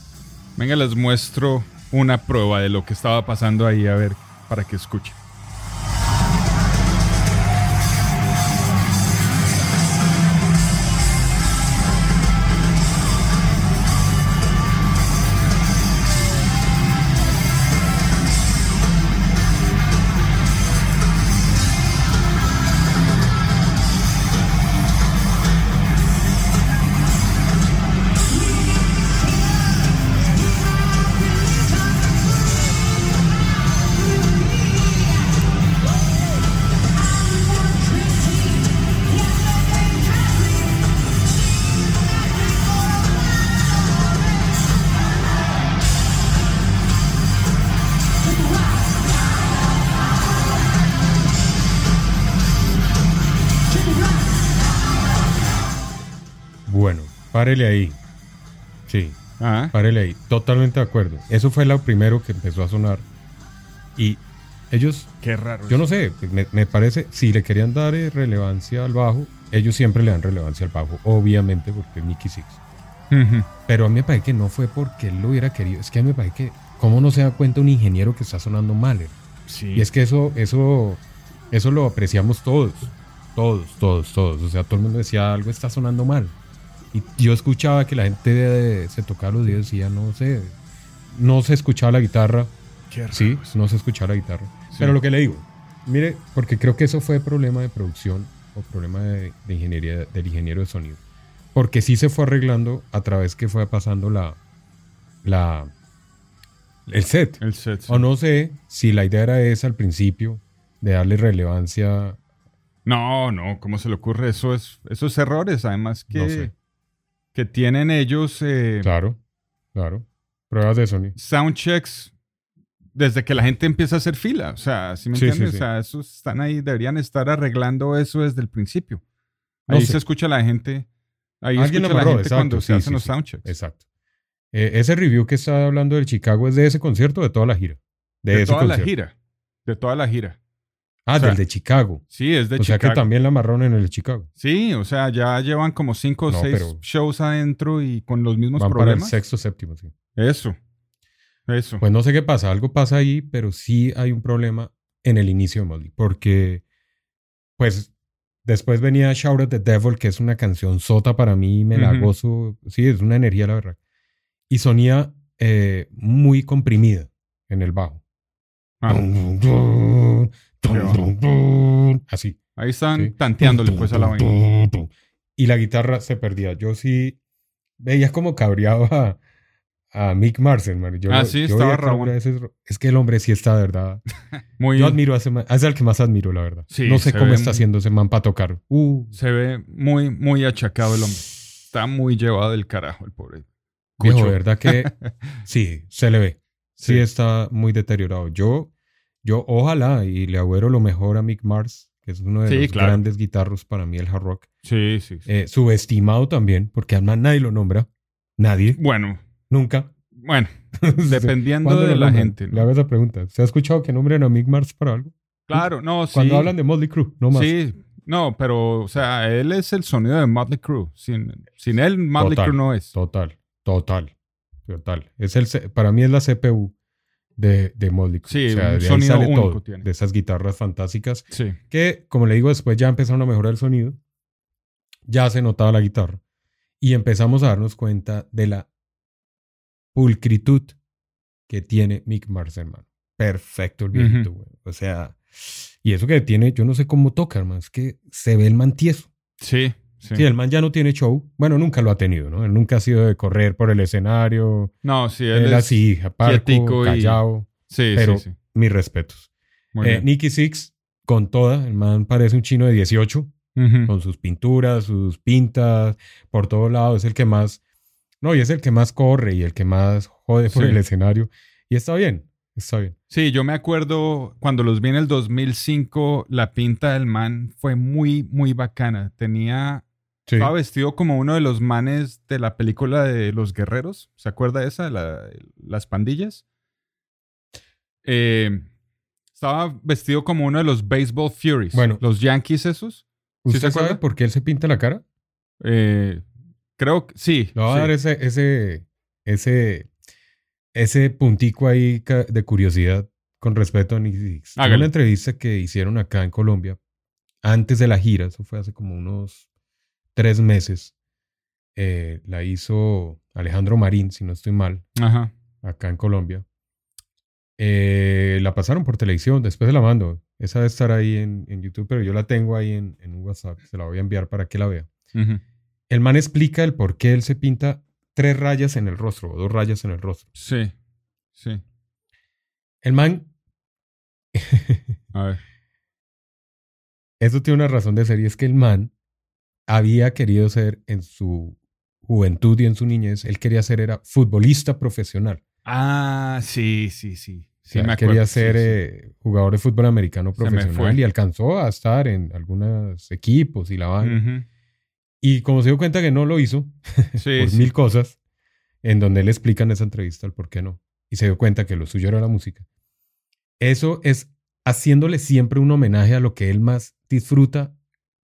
Venga, les muestro una prueba de lo que estaba pasando ahí, a ver, para que escuchen. Párele ahí. Sí, Ah, párele ahí. Totalmente de acuerdo. Eso fue lo primero que empezó a sonar. Y ellos, qué raro. yo no sé, me, me parece, si le querían dar eh, relevancia al bajo, ellos siempre le dan relevancia al bajo, obviamente, porque es Nicky Six. Pero a mí me parece que no fue porque él lo hubiera querido. Es que a mí me parece que, ¿cómo no se da cuenta un ingeniero que está sonando mal? eh? Sí. Y es que eso, eso, eso lo apreciamos todos. Todos, todos, todos. O sea, todo el mundo decía algo está sonando mal. Y yo escuchaba que la gente se tocaba los dedos y decía, no sé, no se escuchaba la guitarra. Qué Sí, no se escuchaba la guitarra. Sí. Pero lo que le digo, mire, porque creo que eso fue problema de producción o problema de, de ingeniería del ingeniero de sonido. Porque sí se fue arreglando a través que fue pasando la, la, el set. El set. sí. O no sé si la idea era esa al principio, de darle relevancia. No, no, ¿cómo se le ocurre? Eso es, esos errores, además que, No sé. Que tienen ellos eh, Claro, claro. Pruebas de sonido. soundchecks desde que la gente empieza a hacer fila. O sea, ¿sí me Sí, entiendes? sí. O sea, esos están ahí, deberían estar arreglando eso desde el principio. No Ahí sé. se escucha la gente. Ahí Alguien escucha lo la gente exacto, cuando se hacen los soundchecks. Exacto. Eh, ese review que está hablando del Chicago es de ese concierto o de toda la gira. De, De, ese toda la gira. De toda la gira. Ah, O sea, del de Chicago. Sí, es de o sea Chicago. que también la amarraron en el de Chicago. Sí, o sea, ya llevan como cinco o No, seis shows adentro y con los mismos Van para el problemas. sexto, séptimo, sí. Eso. Eso. Pues no sé qué pasa, algo pasa ahí, pero sí hay un problema en el inicio de Motley, porque pues después venía Shout at the Devil, que es una canción sota para mí, me la gozo, sí, es una energía la verdad, y sonía eh, muy comprimida en el bajo. Ah, Así. ahí están sí. tanteándole pues a la vaina. Y la guitarra se perdía. Yo sí veía como cabreaba a, Mick Mars, hermano. Yo Ah, lo- sí, yo estaba rabón. es que el hombre sí está, de verdad. Muy, Yo admiro a ese man. Es el que más admiro, la verdad. Sí, no sé cómo está muy- haciendo ese man para tocar. Uh, Se ve muy, muy achacado el hombre. Está muy llevado del carajo el pobre. viejo, verdad que sí, se le ve. Sí, Sí. está muy deteriorado. Yo, yo ojalá y le auguro lo mejor a Mick Mars, que es uno de Sí, los claro. grandes guitarros para mí el hard rock. Sí, sí. sí. Eh, subestimado también, porque además nadie lo nombra. Nadie. bueno, Nunca. Bueno, dependiendo ¿Cuándo de la nombran? gente. Le ¿no? hago esa pregunta. ¿Se ha escuchado que nombren a Mick Mars para algo? Claro, no, sí. Cuando hablan de Motley Crue, no más. Sí, no, pero, o sea, él es el sonido de Motley Crue. Sin, sin él, Motley Crue no es. Total, total, total. Es el, para mí es la CPU de, de Motley Crue. Sí, o sea, un de ahí sonido sale único todo, tiene. de esas guitarras fantásticas Sí. que, como le digo, después ya empezaron a mejorar el sonido. Ya se notaba la guitarra. Y empezamos a darnos cuenta de la pulcritud que tiene Mick Mars, hermano. Perfecto el viejito, güey. O sea, y eso que tiene, yo no sé cómo toca, hermano. Es que se ve el man tieso. Sí, sí. Sí, el man ya no tiene show. Bueno, nunca lo ha tenido, ¿no? Él nunca ha sido de correr por el escenario. No, sí, él, Él, es así, aparco, quietico y- callado. Sí, pero sí, sí. mis respetos. Eh. Nicky Six, con toda. El man parece un chino de 18, Ujú. con sus pinturas, sus pintas, por todos lados. Es el que más... No, y es el que más corre y el que más jode por Sí. el escenario. Y está bien, está bien. Sí, yo me acuerdo cuando los vi en el 2005, la pinta del man fue muy, muy bacana. Tenía, Sí. estaba vestido como uno de los manes de la película de Los Guerreros. ¿Se acuerda esa? La- las pandillas. Eh, estaba vestido como uno de los Baseball Furies. Bueno. los Yankees esos. ¿Sí ¿Usted se sabe acuerda? por qué él se pinta la cara? Eh, creo que sí. Le voy a sí. dar ese, ese, ese, ese puntico ahí de curiosidad con respecto a. En Hágale. una entrevista que hicieron acá en Colombia, antes de la gira, eso fue hace como unos tres meses, eh, la hizo Alejandro Marín, si no estoy mal, Ajá. acá en Colombia. Eh, la pasaron por televisión, después se la mando. Esa debe estar ahí en, en YouTube, pero yo la tengo ahí en, WhatsApp, se la voy a enviar para que la vea. El man explica el por qué él se pinta tres rayas en el rostro o dos rayas en el rostro. Sí. Sí. El man, A ver. eso tiene una razón de ser y es que el man había querido ser en su juventud y en su niñez, él quería ser era futbolista profesional. Ah, sí, sí, sí. O Sí, sea, me acuerdo. quería ser sí. eh, jugador de fútbol americano profesional y alcanzó a estar en algunos equipos y la vaina. Ujú. Y como se dio cuenta que no lo hizo, por mil cosas, en donde él explica en esa entrevista el por qué no. Y se dio cuenta que lo suyo era la música. Eso es haciéndole siempre un homenaje a lo que él más disfruta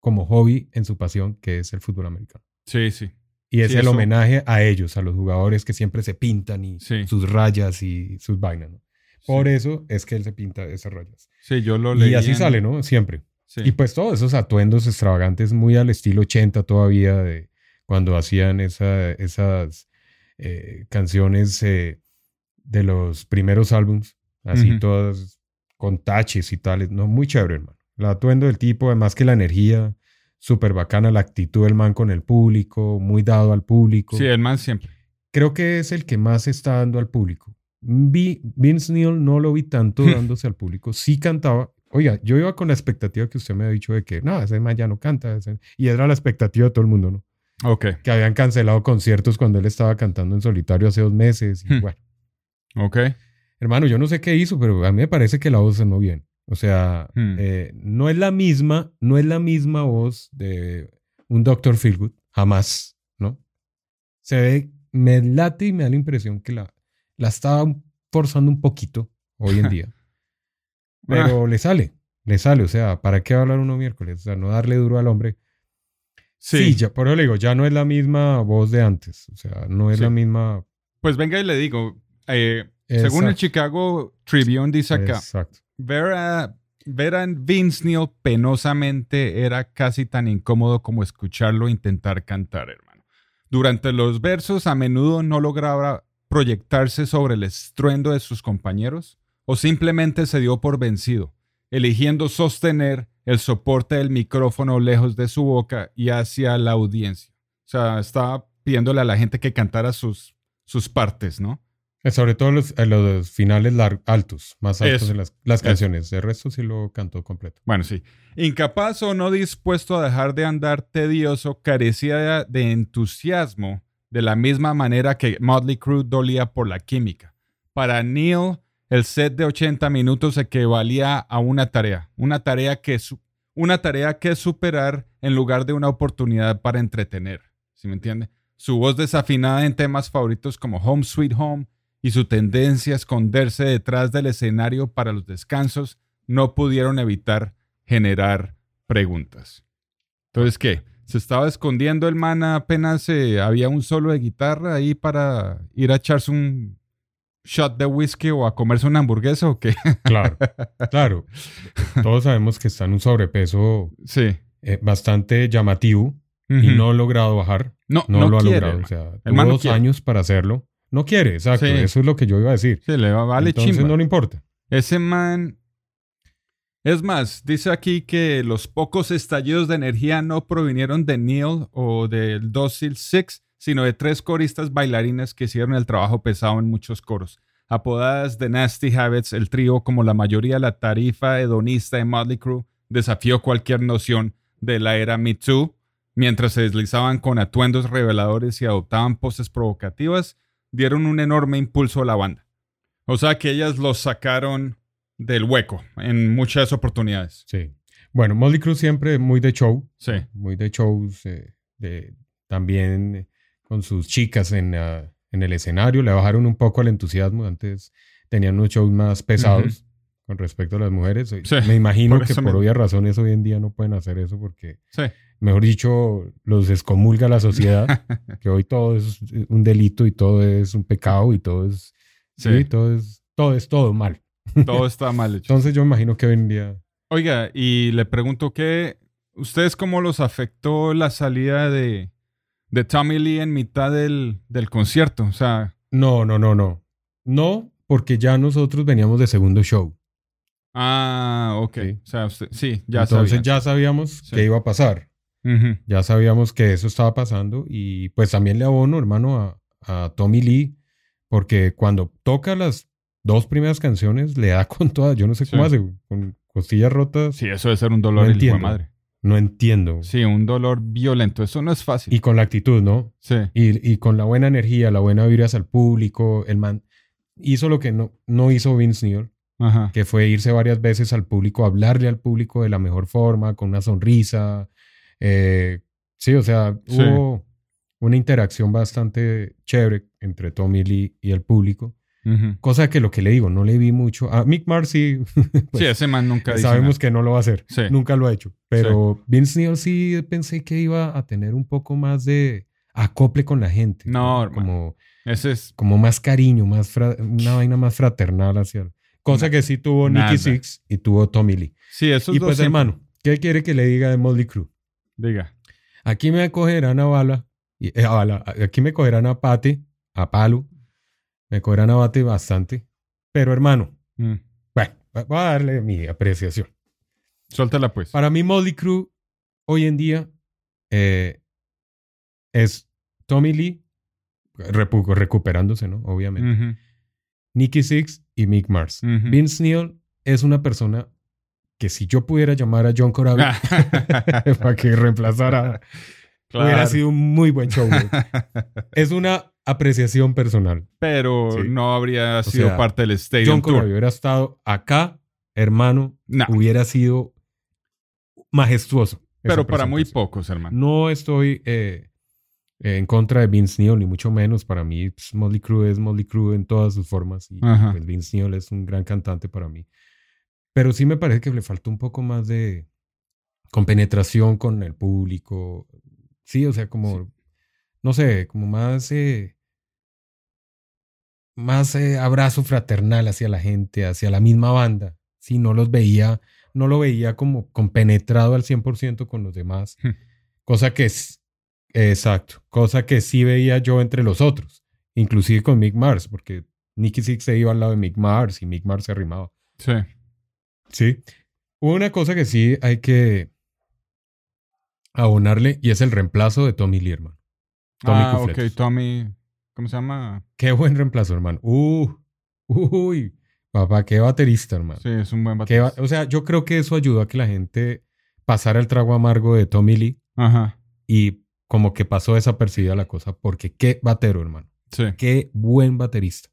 como hobby en su pasión, que es el fútbol americano. Sí, sí. Y es Sí, el eso- homenaje a ellos, a los jugadores que siempre se pintan y Sí. sus rayas y sus vainas. ¿no? Por sí. eso es que él se pinta esas rayas. Sí, yo lo leí. Y así en- sale, ¿no? Siempre. Sí. Y pues todos esos atuendos extravagantes, muy al estilo 80 todavía, de cuando hacían esa- esas eh, canciones eh, de los primeros álbums, así todas con taches y tales. No, muy chévere, hermano. El atuendo del tipo, además que la energía, súper bacana, la actitud del man con el público, muy dado al público. Sí, el man siempre. Creo que es el que más está dando al público. Vi- Vince Neil no lo vi tanto dándose al público. Sí cantaba. Oiga, yo iba con la expectativa que usted me ha dicho de que no, ese man ya no canta. ese- Y era la expectativa de todo el mundo, ¿no? Ok, Que habían cancelado conciertos cuando él estaba cantando en solitario hace dos meses. Y Hmm. bueno, ok. hermano, yo no sé qué hizo, pero a mí me parece que la voz sonó bien. O sea, Hmm. eh, no es la misma, no es la misma voz de un Dr. Feelgood, jamás, ¿no? Se ve, me late y me da la impresión que la, la estaba forzando un poquito hoy en día. Pero le sale, le sale. O sea, ¿para qué hablar uno miércoles? O sea, no darle duro al hombre. Sí, Sí. ya, por eso le digo, ya no es la misma voz de antes. O sea, no es Sí. la misma. Pues venga y le digo. eh, según el. Chicago Tribune dice acá, Exacto. Ver a, Vince penosamente era casi tan incómodo como escucharlo intentar cantar, hermano. Durante los versos a menudo no lograba proyectarse sobre el estruendo de sus compañeros o simplemente se dio por vencido, eligiendo sostener el soporte del micrófono lejos de su boca y hacia la audiencia. O sea, estaba pidiéndole a la gente que cantara sus, sus partes, ¿no? Eh, Sobre todo los, eh, los finales lar- altos, más altos Eso. en las, las Eso. canciones. El resto sí lo cantó completo. Bueno, sí. Incapaz o no dispuesto a dejar de andar tedioso, carecía de entusiasmo de la misma manera que Motley Crue dolía por la química. Para Neil, el set de 80 minutos equivalía a una tarea, una tarea que, su- una tarea que superar en lugar de una oportunidad para entretener. ¿Sí me entiende? Su voz desafinada en temas favoritos como Home Sweet Home y su tendencia a esconderse detrás del escenario para los descansos no pudieron evitar generar preguntas. Entonces, ¿qué? ¿Se estaba escondiendo el man apenas eh, había un solo de guitarra ahí para ir a echarse un shot de whisky o a comerse una hamburguesa o qué? Claro, claro. Todos sabemos que está en un sobrepeso sí. eh, bastante llamativo y no ha logrado bajar. No, No, no lo ha logrado. O sea, tuvo no dos quiere. años para hacerlo. No quiere, exacto. Sí. Eso es lo que yo iba a decir. Sí, le va- vale Entonces chimba. no le importa. Ese man. Es más, dice aquí que los pocos estallidos de energía no provinieron de Neil o del Docile Six, sino de tres coristas bailarines que hicieron el trabajo pesado en muchos coros. Apodadas de Nasty Habits, el trío, como la mayoría de la tarifa hedonista de Motley Crue, desafió cualquier noción de la era Me Too, mientras se deslizaban con atuendos reveladores y adoptaban poses provocativas, dieron un enorme impulso a la banda. O sea que ellas los sacaron del hueco en muchas oportunidades. Sí. Bueno, Molly Cruz siempre muy de show. Sí. Muy de shows. eh, de, también con sus chicas en, ah, en el escenario. Le bajaron un poco el entusiasmo. Antes tenían unos shows más pesados con respecto a las mujeres. Sí, Me imagino por que por obvias razones hoy en día no pueden hacer eso porque, Sí. Mejor dicho, los excomulga la sociedad. que hoy todo es un delito y todo es un pecado y todo es... Sí, Sí. todo es todo, es todo mal. Todo está mal hecho. Entonces yo me imagino que hoy en día... Oiga, y le pregunto que, ¿ustedes cómo los afectó la salida de, de Tommy Lee en mitad del, del concierto? O sea, No, no, no, no. No, porque ya nosotros veníamos de segundo show. ah, ok. Sí. O sea, usted- sí, ya Entonces sabían. ya sabíamos Sí. qué iba a pasar. Ujú. Ya sabíamos que eso estaba pasando y pues también le abono, hermano, a, a Tommy Lee, porque cuando toca las dos primeras canciones le da con todas. Yo no sé cómo Sí. hace, con costillas rotas. Sí, eso debe ser un dolor No hijo de entiendo. madre. No entiendo. Sí, un dolor violento. Eso no es fácil. Y con la actitud, ¿no? sí. Y, y con la buena energía, la buena vibra hacia el público, el man hizo lo que no, no hizo Vince Neil, Ajá. que fue irse varias veces al público, hablarle al público de la mejor forma, con una sonrisa. Eh, sí, o sea, Sí. hubo una interacción bastante chévere entre Tommy Lee y el público. Cosa que lo que le digo, no le vi mucho. A Mick Mars sí, pues, sí, ese man nunca sabemos que no lo va a hacer. Sí. Nunca lo ha hecho. Pero Vince Neil sí pensé que iba a tener un poco más de acople con la gente. No, como, como, Ese es... como más cariño, más fra- una vaina más fraternal hacia él. Cosa que sí tuvo. Nicky Six y tuvo Tommy Lee. Sí, esos y pues siempre- hermano, ¿qué quiere que le diga de Molly Crew? Diga. Aquí me cogerán a bala, y, eh, a bala, aquí me cogerán a pate, a palo, me cogerán a bate bastante. Pero hermano, Mm. bueno, voy a darle mi apreciación. Suéltala pues. Para mí, Molly Crew hoy en día eh, es Tommy Lee repu- recuperándose, ¿no? Obviamente. Nicky Six y Mick Mars. Vince Neil es una persona que si yo pudiera llamar a John Corabi para que reemplazara, Claro. hubiera sido un muy buen show. güey. es una apreciación personal. Pero Sí. no habría sido sea, parte del Stadium John Corabi Tour. hubiera estado acá, hermano, No, hubiera sido majestuoso. pero para muy pocos, hermano. No estoy eh, en contra de Vince Neil, ni mucho menos. Para mí, pues, Motley Crue es Motley Crue en todas sus formas. Y pues, Vince Neil es un gran cantante para mí. Pero sí me parece que le faltó un poco más de compenetración con el público. Sí, o sea, como, no sé, como más, eh, más eh, abrazo fraternal hacia la gente, hacia la misma banda. Sí, no los veía, no lo veía como compenetrado al 100% con los demás. Cosa que es, exacto, cosa que sí veía yo entre los otros, inclusive con Mick Mars, porque Nicky Six se iba al lado de Mick Mars y Mick Mars se arrimaba. Sí. Sí. Una cosa que sí hay que abonarle y es el reemplazo de Tommy Lee, hermano. Tommy ah, Cufletos. ok, Tommy. ¿Cómo se llama? Qué buen reemplazo, hermano. Uh, uy, papá, qué baterista, hermano. Sí, es un buen Qué baterista. o sea, yo creo que eso ayudó a que la gente pasara el trago amargo de Tommy Lee Ajá. y como que pasó desapercibida la cosa, porque qué batero, hermano. Sí. Qué buen baterista.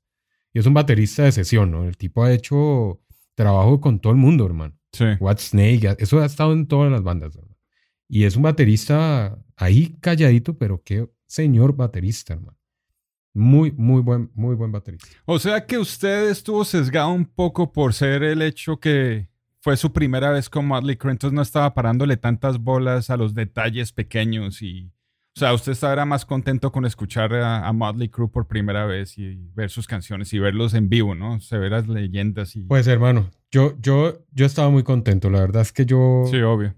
Y es un baterista de sesión, ¿no? El tipo ha hecho trabajo con todo el mundo, hermano. Sí. What Snake, eso ha estado en todas las bandas. hermano. Y es un baterista ahí calladito, pero qué señor baterista, hermano. Muy, muy buen, muy buen baterista. O sea que usted estuvo sesgado un poco por ser el hecho que fue su primera vez con Motley Crue, entonces no estaba parándole tantas bolas a los detalles pequeños y... O sea, usted estaba más contento con escuchar a, a Motley Crue por primera vez y ver sus canciones y verlos en vivo, ¿no? Se ve las leyendas y... Pues hermano, yo, yo, yo estaba muy contento. La verdad es que yo... sí, obvio.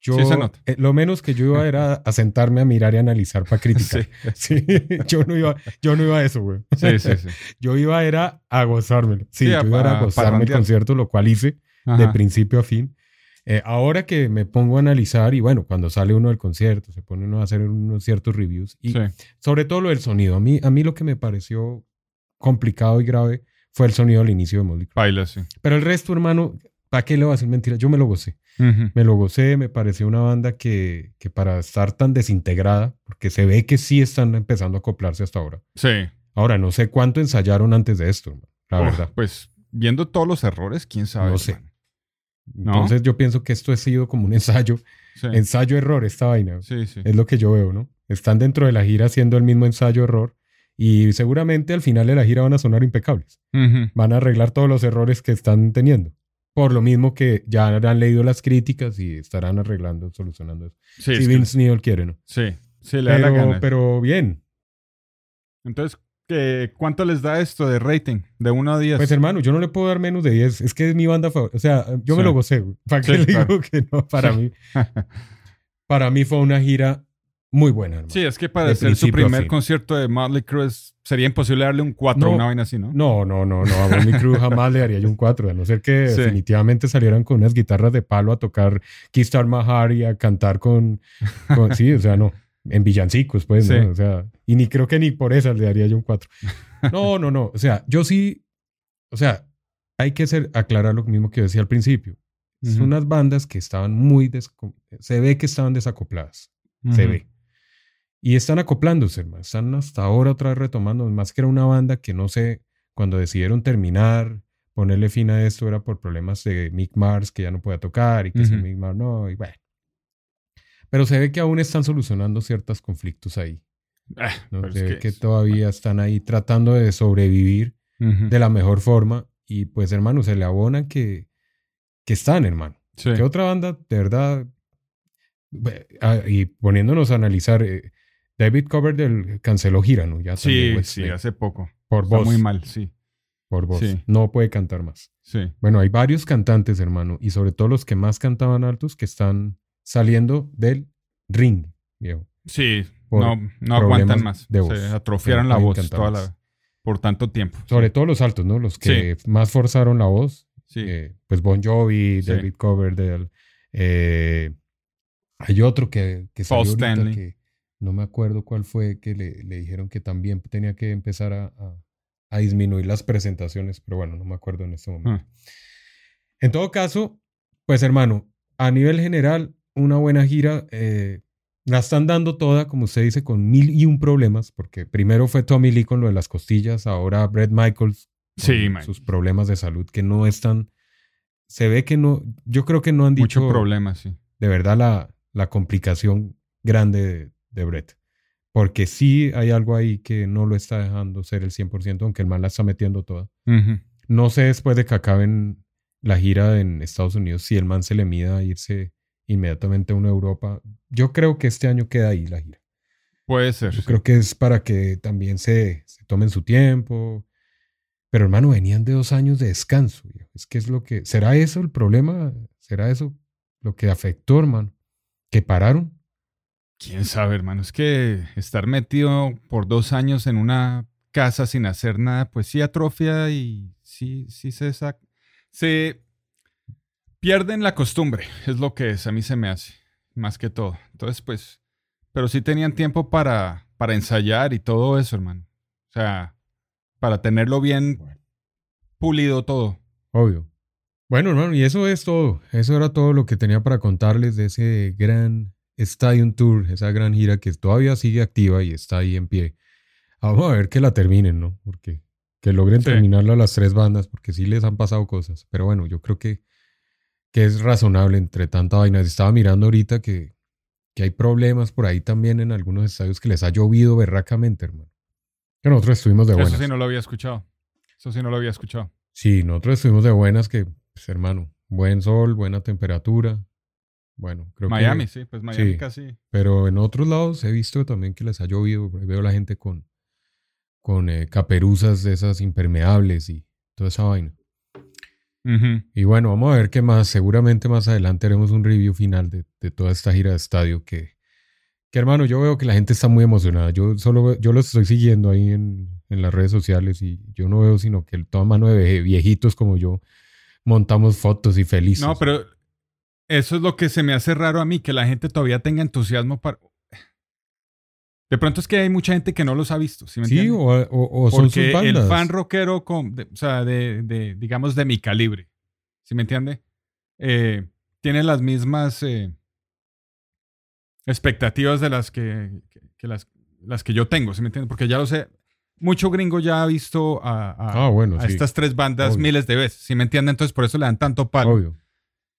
yo sí se nota. eh, lo menos que yo iba era a sentarme a mirar y analizar para criticar. Sí, yo no iba, yo no iba a eso, güey. Sí, sí, sí. Yo iba era a gozármelo. Sí, Sí, yo a- iba a a gozarme el concierto, lo cual hice de principio a fin. Eh, ahora que me pongo a analizar, y bueno, cuando sale uno del concierto, se pone uno a hacer unos ciertos reviews, y Sí. sobre todo lo del sonido. A mí, a mí lo que me pareció complicado y grave fue el sonido al inicio de Motley. Baila, sí. Pero el resto, hermano, ¿para qué le voy a decir mentira? Yo me lo gocé. Me lo gocé, me pareció una banda que, que para estar tan desintegrada, porque se ve que sí están empezando a acoplarse hasta ahora. Sí. Ahora, no sé cuánto ensayaron antes de esto, hermano, la verdad. Pues viendo todos los errores, quién sabe. No sé. Entonces yo pienso que esto ha sido como un ensayo, Sí. ensayo-error esta vaina. sí, sí. Es lo que yo veo, ¿no? Están dentro de la gira haciendo el mismo ensayo-error y seguramente al final de la gira van a sonar impecables. Van a arreglar todos los errores que están teniendo. Por lo mismo que ya han leído las críticas y estarán arreglando, solucionando eso. Si es que- Vince Neil quiere, ¿no? sí, sí, le da la Pero, gana. pero bien. Entonces, ¿qué- ¿cuánto les da esto de rating? De 1 a 10. Pues hermano, yo no le puedo dar menos de 10. Es que es mi banda favorita. O sea, yo me Sí. lo gocé. güey. ¿Para Sí, qué le claro. digo que no? Para Sí. mí, para mí fue una gira muy buena, hermano. sí, es que para ser su primer concierto de Motley Crue sería imposible darle un 4 o No. una vaina así, ¿no? No, no, no, no. A Motley Crue jamás le daría yo un 4, a no ser que Sí. definitivamente salieran con unas guitarras de palo a tocar Keystar Mahar y a cantar con, con- Sí, o sea, no. En villancicos, pues, Sí. ¿no? O sea, y ni creo que ni por esas le daría yo un 4. No, no, no. O sea, yo sí. O sea, hay que ser, aclarar lo mismo que decía al principio. Son Ujú. unas bandas que estaban muy. Se ve que estaban desacopladas. Se Ujú. ve. Y están acoplándose, hermano. Están hasta ahora otra vez retomando. Más que era una banda que no sé, cuando decidieron terminar, ponerle fin a esto, era por problemas de Mick Mars, que ya no podía tocar, y que si Ujú. Mick Mars no, y bueno. Pero se ve que aún están solucionando ciertos conflictos ahí. Ah, ¿no? pero Se es ve que que todavía están ahí tratando de sobrevivir Ujú. de la mejor forma. Y pues, hermano, se le abonan que, que están, hermano. Sí. ¿Qué otra banda, de verdad? Ve- ah, Y poniéndonos a analizar, eh, David Coverdale canceló gira, ¿no? Ya Sí, sí, hace poco. por Está voz. muy mal, sí. Por voz. Sí. No puede cantar más. Sí. Bueno, hay varios cantantes, hermano, y sobre todo los que más cantaban altos que están saliendo del ring, viejo. Sí, no, no aguantan más. de voz. Se atrofiaron la voz toda la, por tanto tiempo. Sobre todo los altos, ¿no? Los que más forzaron la voz. Sí. eh, pues Bon Jovi, Sí. David Coverdale. eh, hay otro que, que Paul salió Stanley. que no me acuerdo cuál fue, que le, le dijeron que también tenía que empezar a, a- a disminuir las presentaciones, pero bueno, no me acuerdo en este momento. Ah. En todo caso, pues hermano, a nivel general, una buena gira, eh, la están dando toda, como usted dice, con mil y un problemas, porque primero fue Tommy Lee con lo de las costillas, ahora Brett Michaels con Sí, sus problemas de salud que no están, se ve que no, yo creo que no han dicho Mucho problema, sí. de verdad la, la complicación grande de, de Brett. Porque sí hay algo ahí que no lo está dejando ser el 100%, aunque el man la está metiendo toda. No sé después de que acaben la gira en Estados Unidos si el man se le mida a irse inmediatamente a una Europa. Yo creo que este año queda ahí la gira. Puede ser. Yo sí. creo que es para que también se, se tomen su tiempo. Pero hermano, venían de dos años de descanso. viejo. Es que es lo que... ¿Será eso el problema? ¿Será eso lo que afectó, hermano? ¿Que pararon? Quién sabe, hermano. Es que estar metido por dos años en una casa sin hacer nada, pues sí atrofia y sí, sí se saca. Se pierden la costumbre, es lo que es, a mí se me hace, más que todo. Entonces, pues, pero sí tenían tiempo para, para ensayar y todo eso, hermano. O sea, para tenerlo bien pulido todo. Obvio. Bueno, hermano, y eso es todo. Eso era todo lo que tenía para contarles de ese gran Stadium Tour, esa gran gira que todavía sigue activa y está ahí en pie. Vamos a ver que la terminen, ¿no? Porque que logren Sí. terminarla las tres bandas, porque sí les han pasado cosas. Pero bueno, yo creo que, que es razonable entre tanta vaina. Estaba mirando ahorita que, que hay problemas por ahí también en algunos estadios que les ha llovido berracamente, hermano. Que nosotros estuvimos de buenas. Eso sí no lo había escuchado. Eso sí no lo había escuchado. Sí, nosotros estuvimos de buenas que, pues, hermano, buen sol, buena temperatura. Bueno, creo Miami, que... sí, pues Miami sí. casi. Pero en otros lados he visto también que les ha llovido. por ahí Veo la gente con, con eh, caperuzas de esas impermeables y toda esa vaina. Y bueno, vamos a ver qué más. Seguramente más adelante haremos un review final de, de toda esta gira de estadio que, que, hermano, yo veo que la gente está muy emocionada. Yo solo yo lo estoy siguiendo ahí en, en las redes sociales y yo no veo sino que toda mano de vie- viejitos como yo montamos fotos y felices. No, pero eso es lo que se me hace raro a mí, que la gente todavía tenga entusiasmo para... De pronto es que hay mucha gente que no los ha visto, ¿sí me Sí, o, o- o son sus Porque el bandas. fan rockero, con, de- o sea, de, de, digamos, de mi calibre, ¿sí me entiende? Eh, tiene las mismas eh, expectativas de las que, que- que las, las que yo tengo, ¿sí me entiende? Porque ya lo sé, mucho gringo ya ha visto a, a- Ah, bueno, a sí. estas tres bandas Obvio. miles de veces, ¿sí me entiende? Entonces por eso le dan tanto palo. Obvio.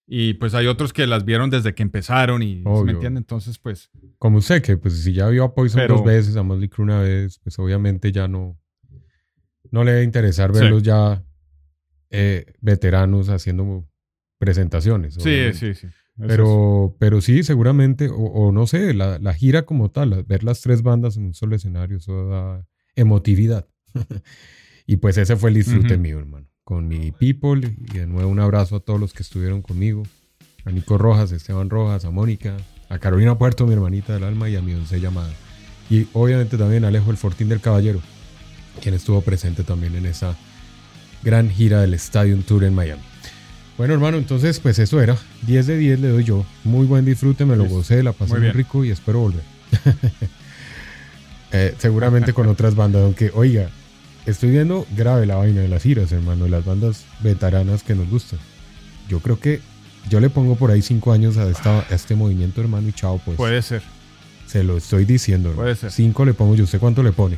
Y pues hay otros que las vieron desde que empezaron y, ¿sí me entiende? Entonces, pues, Como usted, que pues si ya vio a Poison Pero- dos veces, a Motley Crue una vez, pues obviamente ya no, no le debe interesar Sí. verlos ya eh, veteranos haciendo presentaciones. sí, obviamente. sí, sí. Eso Pero, pero sí, seguramente, o, o no sé, la, la gira como tal, ver las tres bandas en un solo escenario, eso da emotividad. y pues ese fue el disfrute Ujú. mío, hermano, con mi people. Y de nuevo un abrazo a todos los que estuvieron conmigo. A Nico Rojas, a Esteban Rojas, a Mónica, a Carolina Puerto, mi hermanita del alma, y a mi once llamada. Y obviamente también a Alejo el Fortín del Caballero, quien estuvo presente también en esa gran gira del Stadium Tour en Miami. Bueno, hermano, entonces, pues eso era. 10 de 10 le doy yo. Muy buen disfrute, me lo gocé, la pasé Muy rico y espero volver. Eh, seguramente con otras bandas, aunque, oiga, estoy viendo grave la vaina de las giras, hermano, de las bandas veteranas que nos gustan. Yo creo que yo le pongo por ahí 5 años a, esta, a este movimiento, hermano, y chao, pues. Puede ser. Se lo estoy diciendo, hermano. Puede ser. 5 le pongo yo. ¿Usted cuánto le pone?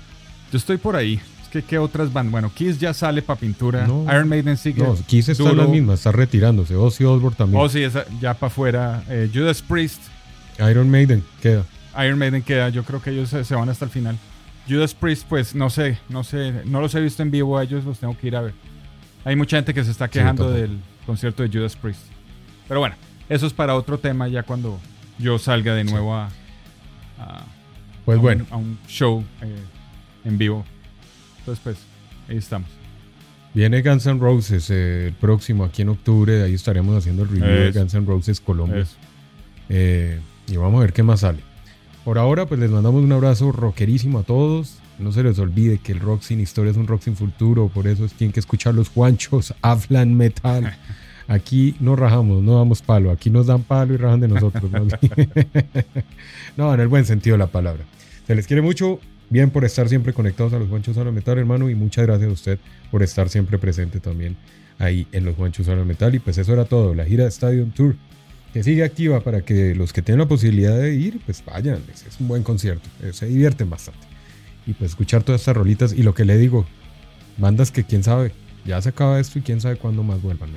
Yo estoy por ahí. Es que, ¿qué otras bandas? Bueno, Kiss ya sale para pintura. No. Iron Maiden sigue. No, Kiss está en la misma, está retirándose. Ozzy Osbourne también. Sí, esa, ya para afuera. Eh, Judas Priest. Iron Maiden, queda. Iron Maiden queda. Yo creo que ellos se, se van hasta el final. Judas Priest, pues no sé, no sé. No los he visto en vivo a ellos, los tengo que ir a ver. Hay mucha gente que se está quejando del concierto de Judas Priest. Pero bueno, eso es para otro tema ya cuando yo salga de nuevo a, a- Pues a un- bueno. a un show eh, en vivo. Entonces, pues, ahí estamos. Viene Guns N' Roses eh, el próximo, aquí en octubre. De ahí estaremos haciendo el review Eso. de Guns N' Roses Colombia. Eh, y vamos a ver qué más sale. Por ahora, pues les mandamos un abrazo rockerísimo a todos. No se les olvide que el rock sin historia es un rock sin futuro. Por eso es tienen que escuchar los guanchos, hablan metal. Aquí no rajamos, no damos palo. Aquí nos dan palo y rajan de nosotros. ¿no? en el buen sentido de la palabra. Se les quiere mucho. Bien por estar siempre conectados a los guanchos hablan metal, hermano. Y muchas gracias a usted por estar siempre presente también ahí en los guanchos hablan metal. Y pues eso era todo. La gira Stadium Tour que sigue activa para que los que tengan la posibilidad de ir, pues vayan. Es, un buen concierto. eh, se divierten bastante. Y pues escuchar todas estas rolitas. Y lo que le digo, bandas que quién sabe, ya se acaba esto y quién sabe cuándo más vuelvan.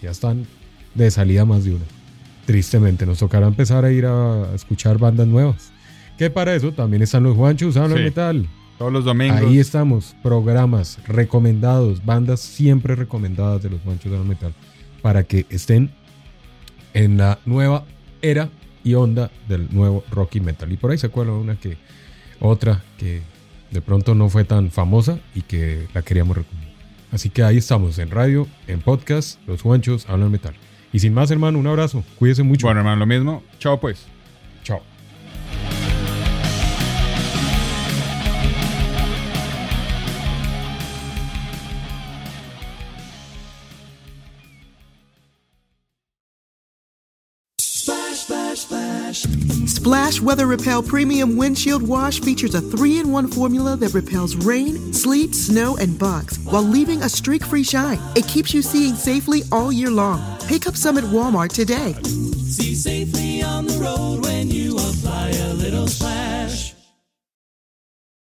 Ya están de salida más de una. Tristemente, nos tocará empezar a ir a escuchar bandas nuevas. Que para eso también están los Juanchos, hablan Sí. metal. Todos los domingos. Ahí estamos, programas recomendados, bandas siempre recomendadas de los Juanchos hablan metal. Para que estén en la nueva era y onda del nuevo rock y metal. Y por ahí se cuela una que otra que de pronto no fue tan famosa y que la queríamos recomendar. Así que ahí estamos en radio, en podcast, los Juanchos hablan metal. Y sin más, hermano, un abrazo. Cuídese mucho. Bueno, hermano, lo mismo. Chao, pues. Splash Weather Repel Premium Windshield Wash features a three in one formula that repels rain, sleet, snow, and bugs while leaving a streak free shine. It keeps you seeing safely all year long. Pick up some at Walmart today. See safely on the road when you apply a little splash.